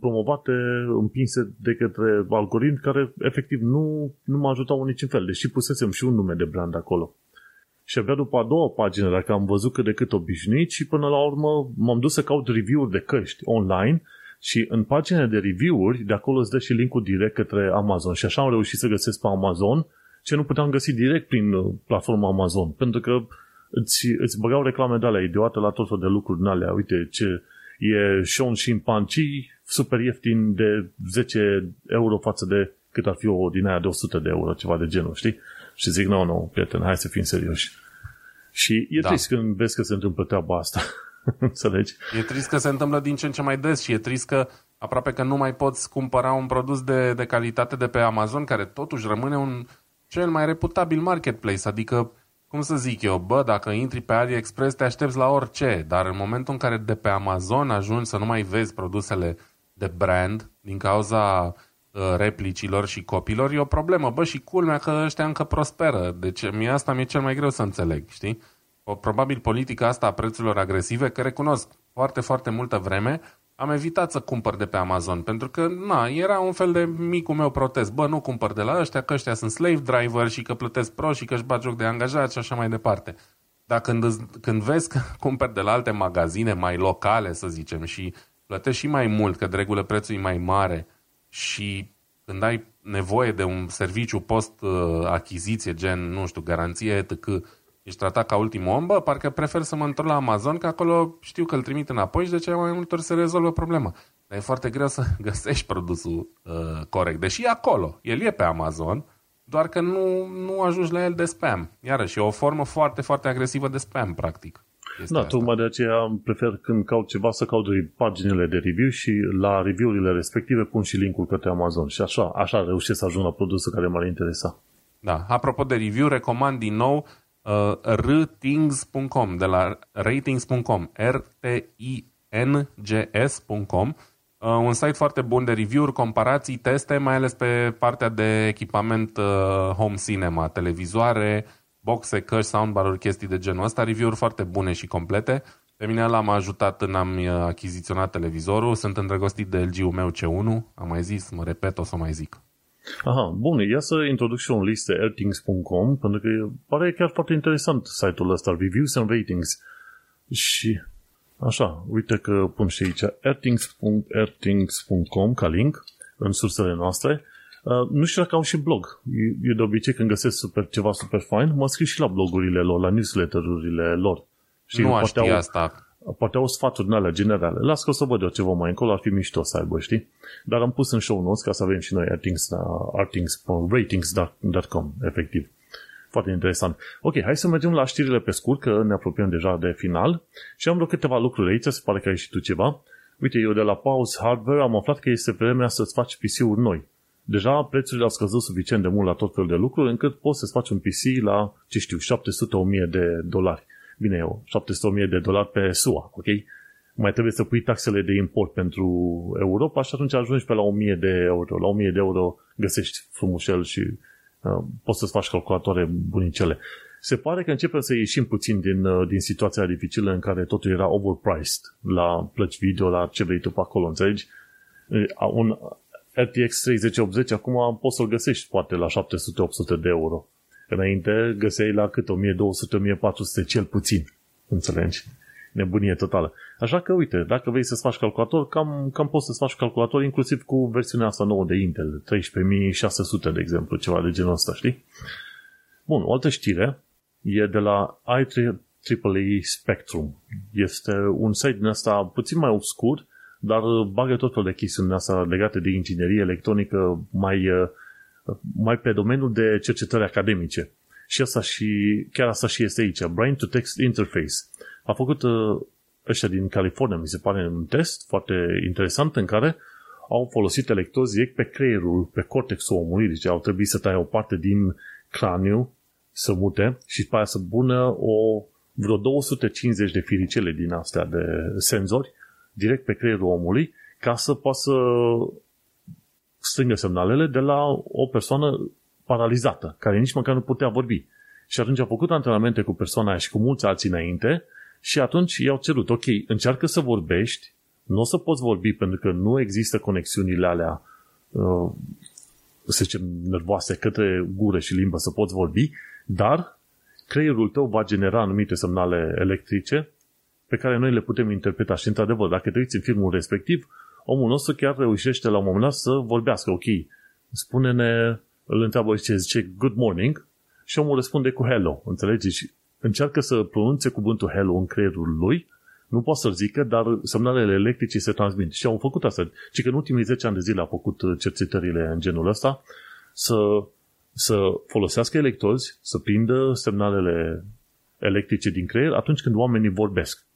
promovate, împinse de către algoritmi care efectiv nu, nu mă ajutau în niciun fel, deși pusesem și un nume de brand acolo. Și abia după a doua pagină, dacă am văzut cât de cât obișnuit și până la urmă m-am dus să caut review-uri de căști online și în pagina de review-uri, de acolo îți dă și linkul direct către Amazon. Și așa am reușit să găsesc pe Amazon ce nu puteam găsi direct prin uh, platforma Amazon. Pentru că îți, îți băgau reclame de alea idiote la tot felul de lucruri din alea. Uite ce e Sean Chimpanzee super ieftin de 10 euro față de cât ar fi o din aia de 100 de euro, ceva de genul, știi? Și zic, nu, no, nu, no, prieten, hai să fim serioși. Și e da. trist când vezi că se întâmplă treaba asta. *laughs* Înțelegi? E trist că se întâmplă din ce în ce mai des și e trist că aproape că nu mai poți cumpăra un produs de, de calitate de pe Amazon, care totuși rămâne un cel mai reputabil marketplace. Adică, cum să zic eu, bă, dacă intri pe AliExpress te aștepți la orice, dar în momentul în care de pe Amazon ajungi să nu mai vezi produsele de brand din cauza uh, replicilor și copilor, e o problemă. Bă, și culmea că ăștia încă prosperă. Deci mie asta mi-e cel mai greu să înțeleg, știi? O, probabil politica asta a prețurilor agresive, că recunosc foarte, foarte multă vreme, am evitat să cumpăr de pe Amazon, pentru că, na, era un fel de micul meu protest. Bă, nu cumpăr de la ăștia, că ăștia sunt slave driver și că plătesc pro și că își bat joc de angajat și așa mai departe. Dar când, când vezi că *laughs* cumperi de la alte magazine mai locale, să zicem, și plătești și mai mult, că de regulă prețul e mai mare și când ai nevoie de un serviciu post-achiziție, gen, nu știu, garanție, etc., ești tratat ca ultimul om, bă, parcă prefer să mă întorc la Amazon, că acolo știu că îl trimit înapoi și de ce mai multe ori se rezolvă problema. Dar e foarte greu să *laughs* găsești produsul uh, corect. Deși e acolo, el e pe Amazon, doar că nu, nu ajungi la el de spam. Iarăși, e o formă foarte, foarte agresivă de spam, practic. Da, tocmai de aceea prefer când caut ceva să caut paginile de review și la review-urile respective pun și linkul către Amazon. Și așa, așa reușesc să ajung la produsul care m-ar interesa. Da, apropo de review, recomand din nou uh, rtings.com de la ratings.com r t i n g s.com uh, un site foarte bun de review-uri, comparații, teste, mai ales pe partea de echipament uh, home cinema, televizoare, boxe, căști, soundbar-uri, chestii de genul ăsta, review-uri foarte bune și complete. Pe mine l-am ajutat în am uh, achiziționat televizorul, sunt îndrăgostit de LG-ul meu C1, am mai zis, mă repet, o să mai zic. Aha, bun, ia să introduc și o listă airthings.com, pentru că pare chiar foarte interesant site-ul ăsta, Reviews and Ratings. Și așa, uite că pun și aici airthings.airthings.com ca link în sursele noastre Uh, nu știu dacă au și blog. Eu de obicei când găsesc super, ceva super fain, mă scriu și la blogurile lor, la newsletter-urile lor. Și nu poate au, asta. Poate au sfaturi în alea generale. Las că o să văd eu ceva mai încolo, ar fi mișto să aibă, știi? Dar am pus în show notes ca să avem și noi artings, artings, ratings.com, efectiv. Foarte interesant. Ok, hai să mergem la știrile pe scurt, că ne apropiem deja de final. Și am vreo câteva lucruri aici, se pare că ai și tu ceva. Uite, eu de la Pause Hardware am aflat că este vremea să-ți faci PC-uri noi deja prețurile au scăzut suficient de mult la tot felul de lucruri, încât poți să-ți faci un PC la, ce știu, 700-1000 de dolari. Bine, eu, 700-1000 de dolari pe SUA, ok? Mai trebuie să pui taxele de import pentru Europa și atunci ajungi pe la 1000 de euro. La 1000 de euro găsești frumușel și uh, poți să-ți faci calculatoare bunicele. Se pare că începem să ieșim puțin din, uh, din situația dificilă în care totul era overpriced la plăci video, la ce vrei tu pe acolo, înțelegi? Uh, un RTX 3080 acum poți să-l găsești poate la 700-800 de euro. Înainte găseai la cât 1200-1400 cel puțin. Înțelegi? Nebunie totală. Așa că, uite, dacă vrei să-ți faci calculator, cam, cam poți să-ți faci calculator inclusiv cu versiunea asta nouă de Intel, 13600, de exemplu, ceva de genul ăsta, știi? Bun, o altă știre. e de la IEEE Spectrum. Este un site din asta puțin mai obscur, dar bagă tot felul de chestiuni asta legate de inginerie electronică mai, mai pe domeniul de cercetări academice. Și asta și, chiar asta și este aici, Brain to Text Interface. A făcut ăștia din California, mi se pare, un test foarte interesant în care au folosit electrozi direct pe creierul, pe cortexul omului, deci au trebuit să taie o parte din craniu, să mute și după aia să bună o, vreo 250 de firicele din astea de senzori direct pe creierul omului ca să poată să strângă semnalele de la o persoană paralizată, care nici măcar nu putea vorbi. Și atunci a făcut antrenamente cu persoana aia și cu mulți alții înainte și atunci i-au cerut, ok, încearcă să vorbești, nu o să poți vorbi pentru că nu există conexiunile alea, uh, să zicem, nervoase către gură și limbă să poți vorbi, dar creierul tău va genera anumite semnale electrice pe care noi le putem interpreta. Și, într-adevăr, dacă te uiți în filmul respectiv, omul nostru chiar reușește la un moment dat să vorbească. Ok, spune-ne, îl întreabă ce zice good morning și omul răspunde cu hello. Înțelegi? Și încearcă să pronunțe cuvântul hello în creierul lui, nu poate să-l zică, dar semnalele electrice se transmit. Și au făcut asta. Și că în ultimii 10 ani de zile a făcut cercetările în genul ăsta să, să folosească electrozi, să prindă semnalele electrice din creier atunci când oamenii vorbesc.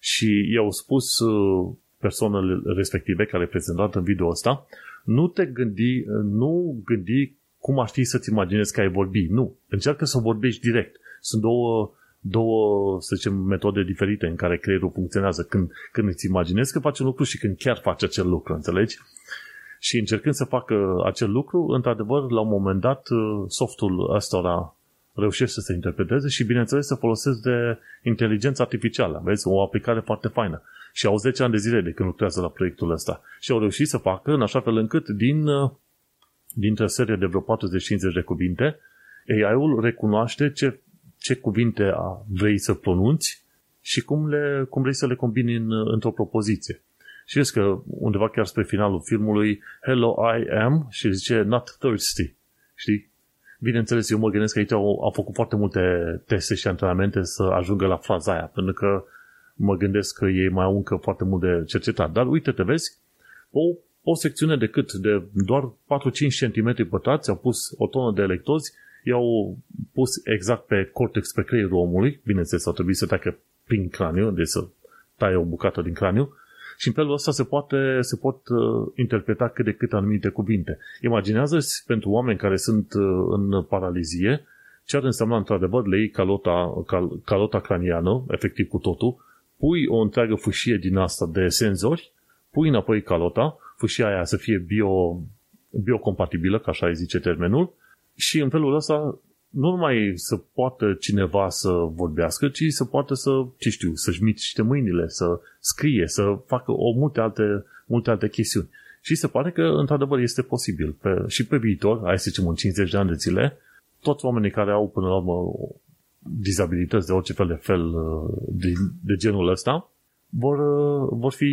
Și i-au spus uh, persoanele respective care prezentat în video ăsta, nu te gândi, nu gândi cum ar fi să-ți imaginezi că ai vorbi. Nu. Încearcă să vorbești direct. Sunt două, două, să zicem, metode diferite în care creierul funcționează. Când, când îți imaginezi că faci un lucru și când chiar faci acel lucru, înțelegi? Și încercând să facă acel lucru, într-adevăr, la un moment dat, uh, softul ăsta reușește să se interpreteze și, bineînțeles, să folosesc de inteligență artificială. Vezi? O aplicare foarte faină. Și au 10 ani de zile de când lucrează la proiectul ăsta. Și au reușit să facă în așa fel încât din, uh, dintre serie de vreo 40-50 de cuvinte, AI-ul recunoaște ce, ce cuvinte vrei să pronunți și cum, le, cum vrei să le combini în, într-o propoziție. Și vezi că undeva chiar spre finalul filmului, Hello, I am, și zice Not thirsty. Știi? Bineînțeles, eu mă gândesc că aici au, au făcut foarte multe teste și antrenamente să ajungă la fraza aia, pentru că mă gândesc că ei mai au încă foarte mult de cercetat. Dar uite, te vezi, o, o secțiune de cât? De doar 4-5 cm pătrați, au pus o tonă de electrozi, i-au pus exact pe cortex, pe creierul omului, bineînțeles, au trebuit să tacă prin craniu, deci să taie o bucată din craniu, și în felul ăsta se, poate, se pot uh, interpreta cât de cât anumite cuvinte. imaginează pentru oameni care sunt uh, în paralizie ce ar însemna într-adevăr le iei calota, cal, calota craniană, efectiv cu totul, pui o întreagă fâșie din asta de senzori, pui înapoi calota, fâșia aia să fie bio, biocompatibilă, ca așa îi zice termenul, și în felul ăsta nu numai să poată cineva să vorbească, ci să poată să, ce știu, să-și miște mâinile, să scrie, să facă o multe alte, multe alte chestiuni. Și se pare că, într-adevăr, este posibil. Pe, și pe viitor, hai să zicem, în 50 de ani de zile, toți oamenii care au, până la urmă, dizabilități de orice fel de fel uh, de, de genul ăsta, vor, uh, vor fi,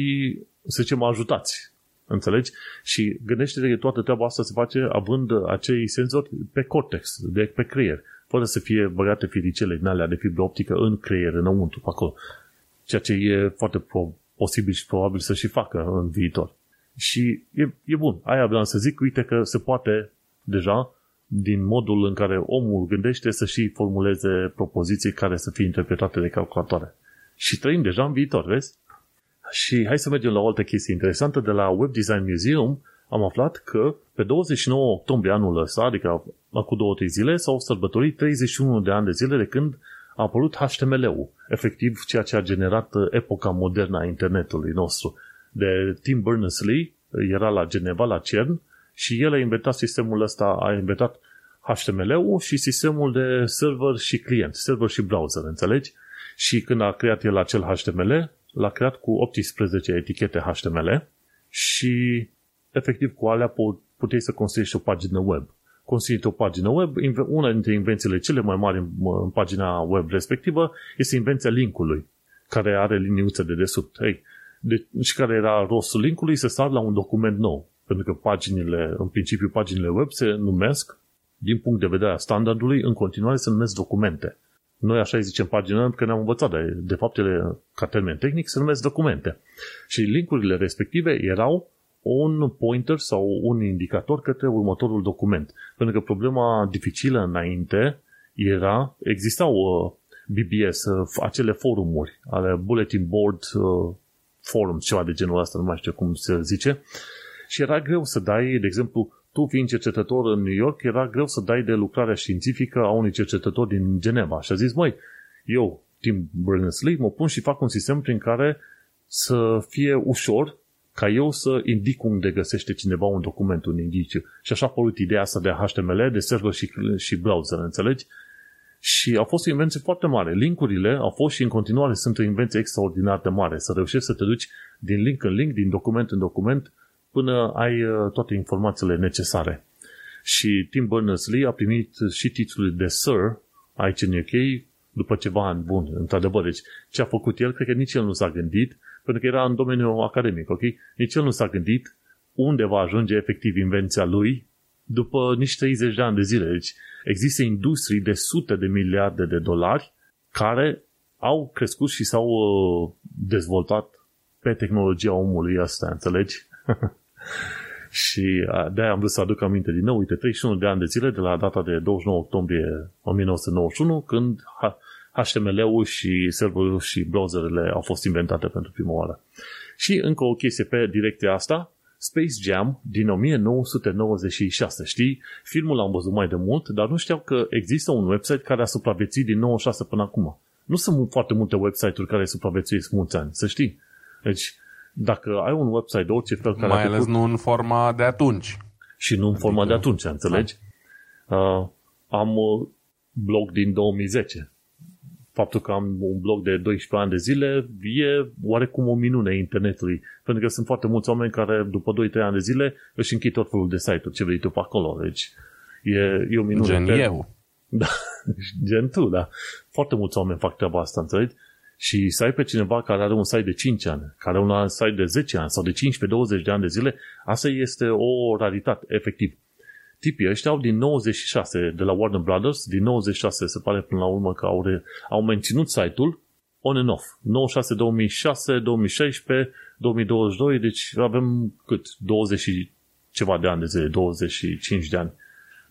să zicem, ajutați Înțelegi? Și gândește-te că toată treaba asta se face având acei senzori pe cortex, de pe creier, fără să fie băgate firicele din alea de fibră optică în creier, înăuntru, pe acolo. Ceea ce e foarte pro- posibil și probabil să și facă în viitor. Și e, e bun. Aia vreau să zic, uite că se poate deja din modul în care omul gândește să și formuleze propoziții care să fie interpretate de calculatoare. Și trăim deja în viitor, vezi? Și hai să mergem la o altă chestie interesantă. De la Web Design Museum am aflat că pe 29 octombrie anul ăsta, adică acum două, trei zile, s-au sărbătorit 31 de ani de zile de când a apărut HTML-ul, efectiv ceea ce a generat epoca modernă a internetului nostru. De Tim Berners-Lee era la Geneva, la CERN, și el a inventat sistemul ăsta, a inventat HTML-ul și sistemul de server și client, server și browser, înțelegi? Și când a creat el acel HTML, l-a creat cu 18 etichete HTML și efectiv cu alea puteai să construiești o pagină web. Construiești o pagină web, una dintre invențiile cele mai mari în, în pagina web respectivă este invenția linkului, care are liniuțe de desubt. Hey, de, și care era rostul linkului să sar la un document nou. Pentru că paginile, în principiu paginile web se numesc, din punct de vedere a standardului, în continuare se numesc documente. Noi așa îi zicem pagină pentru că ne-am învățat, de, de fapt ele, ca termen tehnic, se numesc documente. Și linkurile respective erau un pointer sau un indicator către următorul document. Pentru că problema dificilă înainte era, existau uh, BBS, uh, acele forumuri, ale bulletin board uh, forums, ceva de genul ăsta, nu mai știu cum se zice, și era greu să dai, de exemplu, tu fiind cercetător în New York, era greu să dai de lucrarea științifică a unui cercetător din Geneva. Și a zis, măi, eu, Tim Berners-Lee, mă pun și fac un sistem prin care să fie ușor ca eu să indic unde găsește cineva un document, un indiciu. Și așa a apărut ideea asta de HTML, de server și, și browser, înțelegi? Și a fost o invenție foarte mare. Linkurile au fost și în continuare sunt o invenție extraordinar de mare. Să reușești să te duci din link în link, din document în document, până ai uh, toate informațiile necesare. Și Tim Berners-Lee a primit și titlul de Sir aici în UK după ceva ani bun, într-adevăr. Deci ce a făcut el, cred că nici el nu s-a gândit, pentru că era în domeniul academic, ok? Nici el nu s-a gândit unde va ajunge efectiv invenția lui după nici 30 de ani de zile. Deci există industrii de sute de miliarde de dolari care au crescut și s-au uh, dezvoltat pe tehnologia omului asta, înțelegi? *laughs* și uh, de-aia am vrut să aduc aminte din nou, uite, 31 de ani de zile de la data de 29 octombrie 1991, când HTML-ul și serverul și browserele au fost inventate pentru prima oară. Și încă o chestie pe direcția asta, Space Jam din 1996. Știi, filmul l-am văzut mai de mult, dar nu știau că există un website care a supraviețuit din 96 până acum. Nu sunt foarte multe website-uri care supraviețuiesc mulți ani, să știi. Deci, dacă ai un website de orice fel care Mai ales făcut, nu în forma de atunci. Și nu în adică, forma de atunci, înțelegi? Da. Uh, am uh, blog din 2010 faptul că am un blog de 12 ani de zile e oarecum o minune internetului. Pentru că sunt foarte mulți oameni care după 2-3 ani de zile își închid tot felul de site-uri ce vrei tu pe acolo. Deci e, e o minune. Gen de... eu. *laughs* Da, gen tu, da. Foarte mulți oameni fac treaba asta, înțelegi? Și să ai pe cineva care are un site de 5 ani, care are un site de 10 ani sau de 15-20 de ani de zile, asta este o raritate, efectiv tipii ăștia au din 96, de la Warner Brothers, din 96 se pare până la urmă că au, re, au menținut site-ul on and off. 96, 2006, 2016, 2022, deci avem cât? 20 și ceva de ani de zile, 25 de ani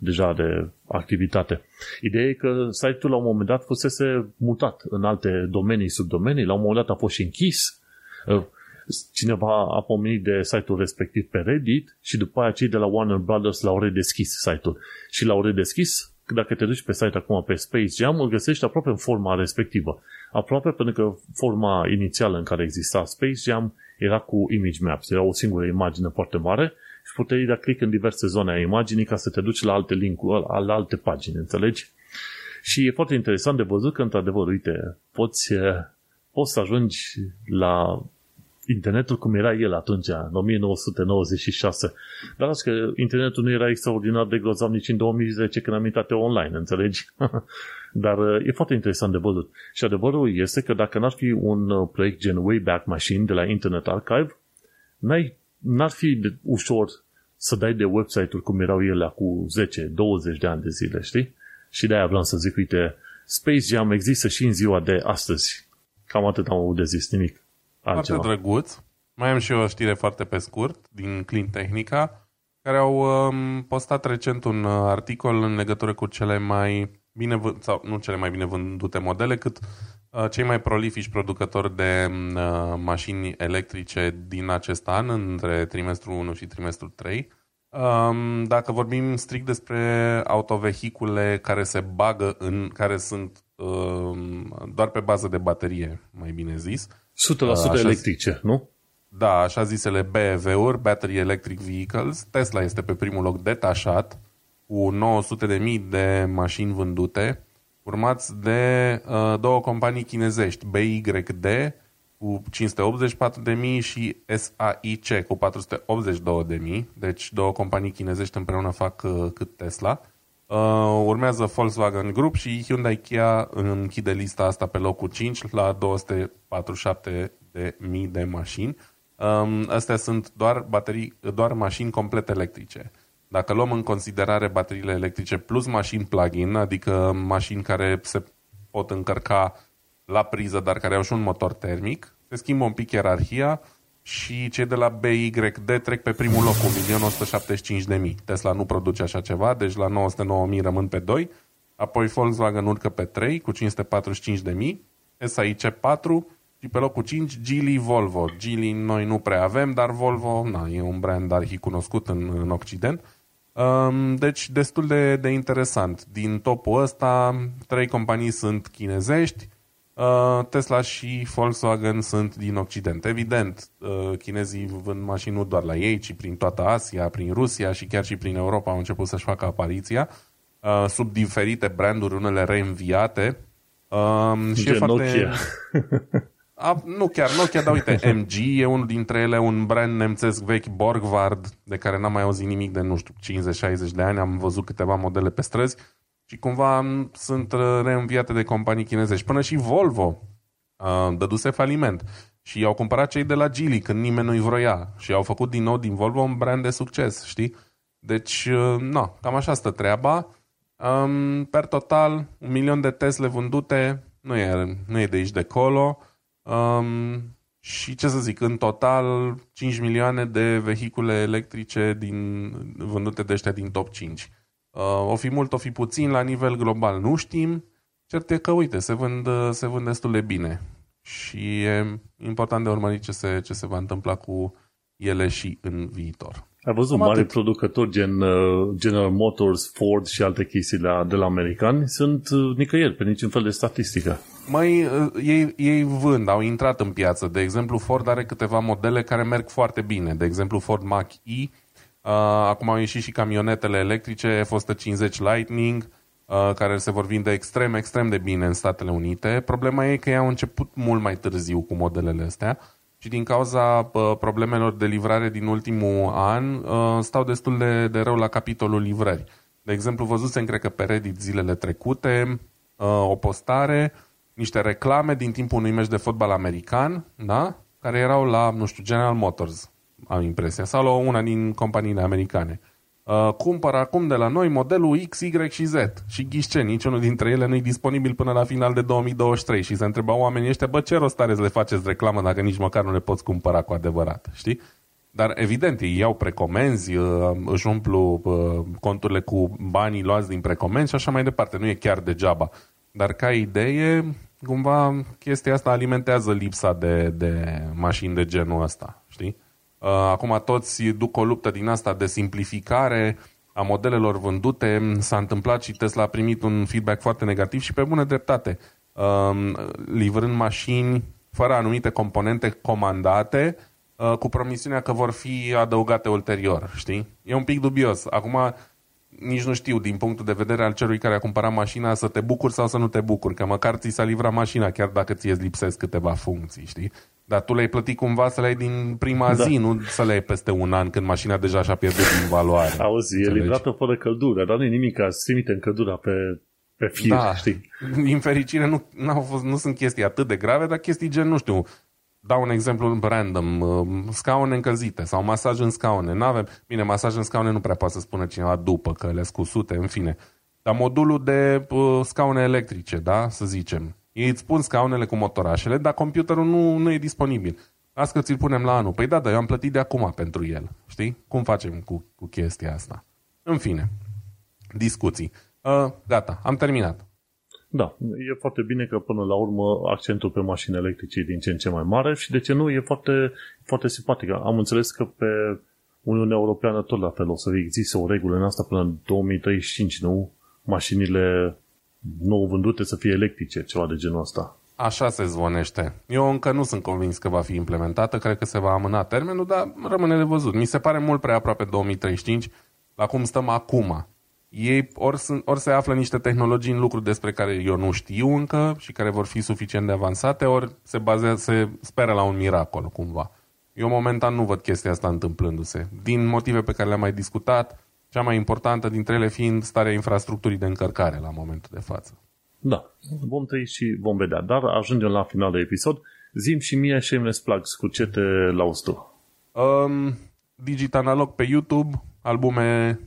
deja de activitate. Ideea e că site-ul la un moment dat fusese mutat în alte domenii, subdomenii, la un moment dat a fost și închis cineva a pomenit de site-ul respectiv pe Reddit și după aceea cei de la Warner Brothers l-au redeschis site-ul. Și l-au redeschis, dacă te duci pe site acum pe Space Jam, îl găsești aproape în forma respectivă. Aproape pentru că forma inițială în care exista Space Jam era cu image maps, era o singură imagine foarte mare și puteai da click în diverse zone a imaginii ca să te duci la alte link-uri, la alte pagini, înțelegi? Și e foarte interesant de văzut că, într-adevăr, uite, poți, poți să ajungi la internetul cum era el atunci, în 1996. Dar las că internetul nu era extraordinar de grozav nici în 2010 când am intrat online, înțelegi? *laughs* Dar uh, e foarte interesant de văzut. Și adevărul este că dacă n-ar fi un uh, proiect gen Wayback Machine de la Internet Archive, n-ai, n-ar fi de ușor să dai de website-uri cum erau ele cu 10-20 de ani de zile, știi? Și de-aia vreau să zic, uite, Space Jam există și în ziua de astăzi. Cam atât am avut de zis, nimic altceva. Foarte drăguț. Mai am și o știre foarte pe scurt din Clean Technica, care au um, postat recent un uh, articol în legătură cu cele mai bine vând, sau nu cele mai bine vândute modele, cât uh, cei mai prolifici producători de uh, mașini electrice din acest an, între trimestrul 1 și trimestrul 3. Um, dacă vorbim strict despre autovehicule care se bagă în, care sunt um, doar pe bază de baterie, mai bine zis, 100% așa, electrice, nu? Da, așa zisele BEV-uri, Battery Electric Vehicles. Tesla este pe primul loc detașat, cu 900.000 de mașini vândute, urmați de uh, două companii chinezești, BYD cu 584.000 și SAIC cu 482.000, deci două companii chinezești împreună fac uh, cât Tesla. Uh, urmează Volkswagen Group și Hyundai Kia închide lista asta pe locul 5 la 247 de mii de mașini. Um, astea sunt doar baterii, doar mașini complet electrice. Dacă luăm în considerare bateriile electrice plus mașini plug-in, adică mașini care se pot încărca la priză, dar care au și un motor termic. Se schimbă un pic ierarhia și cei de la BYD trec pe primul loc cu 1.175.000. Tesla nu produce așa ceva, deci la 909.000 rămân pe 2. Apoi Volkswagen urcă pe 3 cu 545.000. SAIC 4 și pe locul 5 Geely Volvo. Geely noi nu prea avem, dar Volvo na, e un brand arhi cunoscut în, în Occident. Um, deci destul de, de interesant. Din topul ăsta, trei companii sunt chinezești, uh, Tesla și Volkswagen sunt din Occident. Evident, uh, chinezii vând mașini nu doar la ei, ci prin toată Asia, prin Rusia și chiar și prin Europa au început să-și facă apariția uh, sub diferite branduri, unele reînviate. Uh, și e foarte... Nokia. *laughs* A, nu chiar Nokia, dar uite, *laughs* MG e unul dintre ele, un brand nemțesc vechi, Borgward, de care n-am mai auzit nimic de, nu știu, 50-60 de ani, am văzut câteva modele pe străzi și cumva sunt reînviate de companii chinezești. Până și Volvo uh, dăduse faliment și i-au cumpărat cei de la Geely când nimeni nu-i vroia și au făcut din nou din Volvo un brand de succes, știi? Deci, uh, no, cam așa stă treaba. Um, per total, un milion de Tesla vândute, nu e, nu e de aici de colo. Um, și ce să zic, în total 5 milioane de vehicule electrice din, vândute de ăștia din top 5. Uh, o fi mult, o fi puțin, la nivel global nu știm. Cert e că, uite, se vând, se vând destul de bine. Și e important de urmărit ce se, ce se va întâmpla cu ele și în viitor. Ai văzut mari atât. producători gen uh, General Motors, Ford și alte chestii la, de la americani sunt uh, nicăieri pe niciun fel de statistică. Mai uh, ei, ei vând, au intrat în piață. De exemplu, Ford are câteva modele care merg foarte bine. De exemplu, Ford Mach-E, uh, acum au ieșit și camionetele electrice F-150 Lightning, uh, care se vor vinde extrem, extrem de bine în Statele Unite. Problema e că ei au început mult mai târziu cu modelele astea și din cauza uh, problemelor de livrare din ultimul an uh, stau destul de, de rău la capitolul livrări. De exemplu, văzusem, cred că pe Reddit zilele trecute, uh, o postare, niște reclame din timpul unui meci de fotbal american, da? care erau la, nu știu, General Motors, am impresia, sau la una din companiile americane. Uh, Uh, cumpără acum de la noi modelul X, Y și Z. Și ghișce, niciunul dintre ele nu e disponibil până la final de 2023. Și se întrebau oamenii ăștia, bă, ce rost are să le faceți reclamă dacă nici măcar nu le poți cumpăra cu adevărat, știi? Dar evident, ei iau precomenzi, uh, își umplu uh, conturile cu banii luați din precomenzi și așa mai departe. Nu e chiar degeaba. Dar ca idee, cumva chestia asta alimentează lipsa de, de mașini de genul ăsta, știi? Uh, acum toți duc o luptă din asta de simplificare a modelelor vândute. S-a întâmplat și Tesla a primit un feedback foarte negativ și pe bună dreptate. Um, livrând mașini fără anumite componente comandate, uh, cu promisiunea că vor fi adăugate ulterior, știi? E un pic dubios. Acum, nici nu știu, din punctul de vedere al celui care a cumpărat mașina, să te bucuri sau să nu te bucuri, că măcar ți s-a livrat mașina, chiar dacă ți-e lipsesc câteva funcții, știi? Dar tu le-ai plătit cumva să le ai din prima da. zi, nu să le ai peste un an, când mașina deja și-a pierdut din valoare. Auzi, e livrată fără căldură, dar nu e nimic ca să în căldura pe, pe fir, da. știi? Din fericire nu, n-au fost, nu sunt chestii atât de grave, dar chestii gen, nu știu, dau un exemplu random, uh, scaune încălzite sau masaj în scaune. N-avem, bine, masaj în scaune nu prea poate să spună cineva după, că le cu sute, în fine. Dar modulul de uh, scaune electrice, da, să zicem, ei îți spun scaunele cu motorașele, dar computerul nu, nu e disponibil. Las că ți-l punem la anul. Păi da, dar eu am plătit de acum pentru el. Știi? Cum facem cu, cu chestia asta? În fine, discuții. Uh, gata, am terminat. Da, e foarte bine că până la urmă accentul pe mașini electrice e din ce în ce mai mare și de ce nu, e foarte, foarte simpatic. Am înțeles că pe Uniunea Europeană tot la fel o să existe o regulă în asta până în 2035, nu? Mașinile nou vândute să fie electrice, ceva de genul ăsta. Așa se zvonește. Eu încă nu sunt convins că va fi implementată, cred că se va amâna termenul, dar rămâne de văzut. Mi se pare mult prea aproape 2035, la cum stăm acum. Ei ori, sunt, ori se află niște tehnologii în lucruri despre care eu nu știu încă și care vor fi suficient de avansate, ori se, bazează, se speră la un miracol cumva. Eu momentan nu văd chestia asta întâmplându-se. Din motive pe care le-am mai discutat, cea mai importantă dintre ele fiind starea infrastructurii de încărcare la momentul de față. Da, vom trăi și vom vedea. Dar ajungem la final de episod. Zim și mie Shameless Plugs, cu ce te lauzi tu? Um, Digital Analog pe YouTube, albume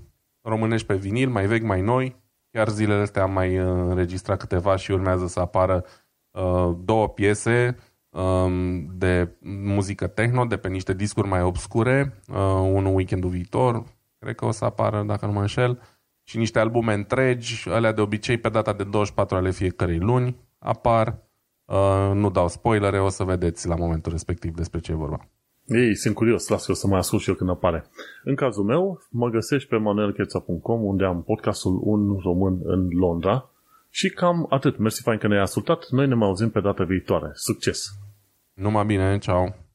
românești pe vinil, mai vechi, mai noi. Chiar zilele astea am mai înregistrat câteva și urmează să apară uh, două piese um, de muzică techno, de pe niște discuri mai obscure, uh, unul weekendul viitor, cred că o să apară, dacă nu mă înșel, și niște albume întregi, alea de obicei pe data de 24 ale fiecărei luni apar. Uh, nu dau spoilere, o să vedeți la momentul respectiv despre ce e vorba. Ei, sunt curios, las eu să mai ascult și eu când apare. În cazul meu, mă găsești pe manuelcheța.com unde am podcastul Un Român în Londra și cam atât. Mersi fain că ne-ai ascultat. Noi ne mai auzim pe data viitoare. Succes! Numai bine, ceau!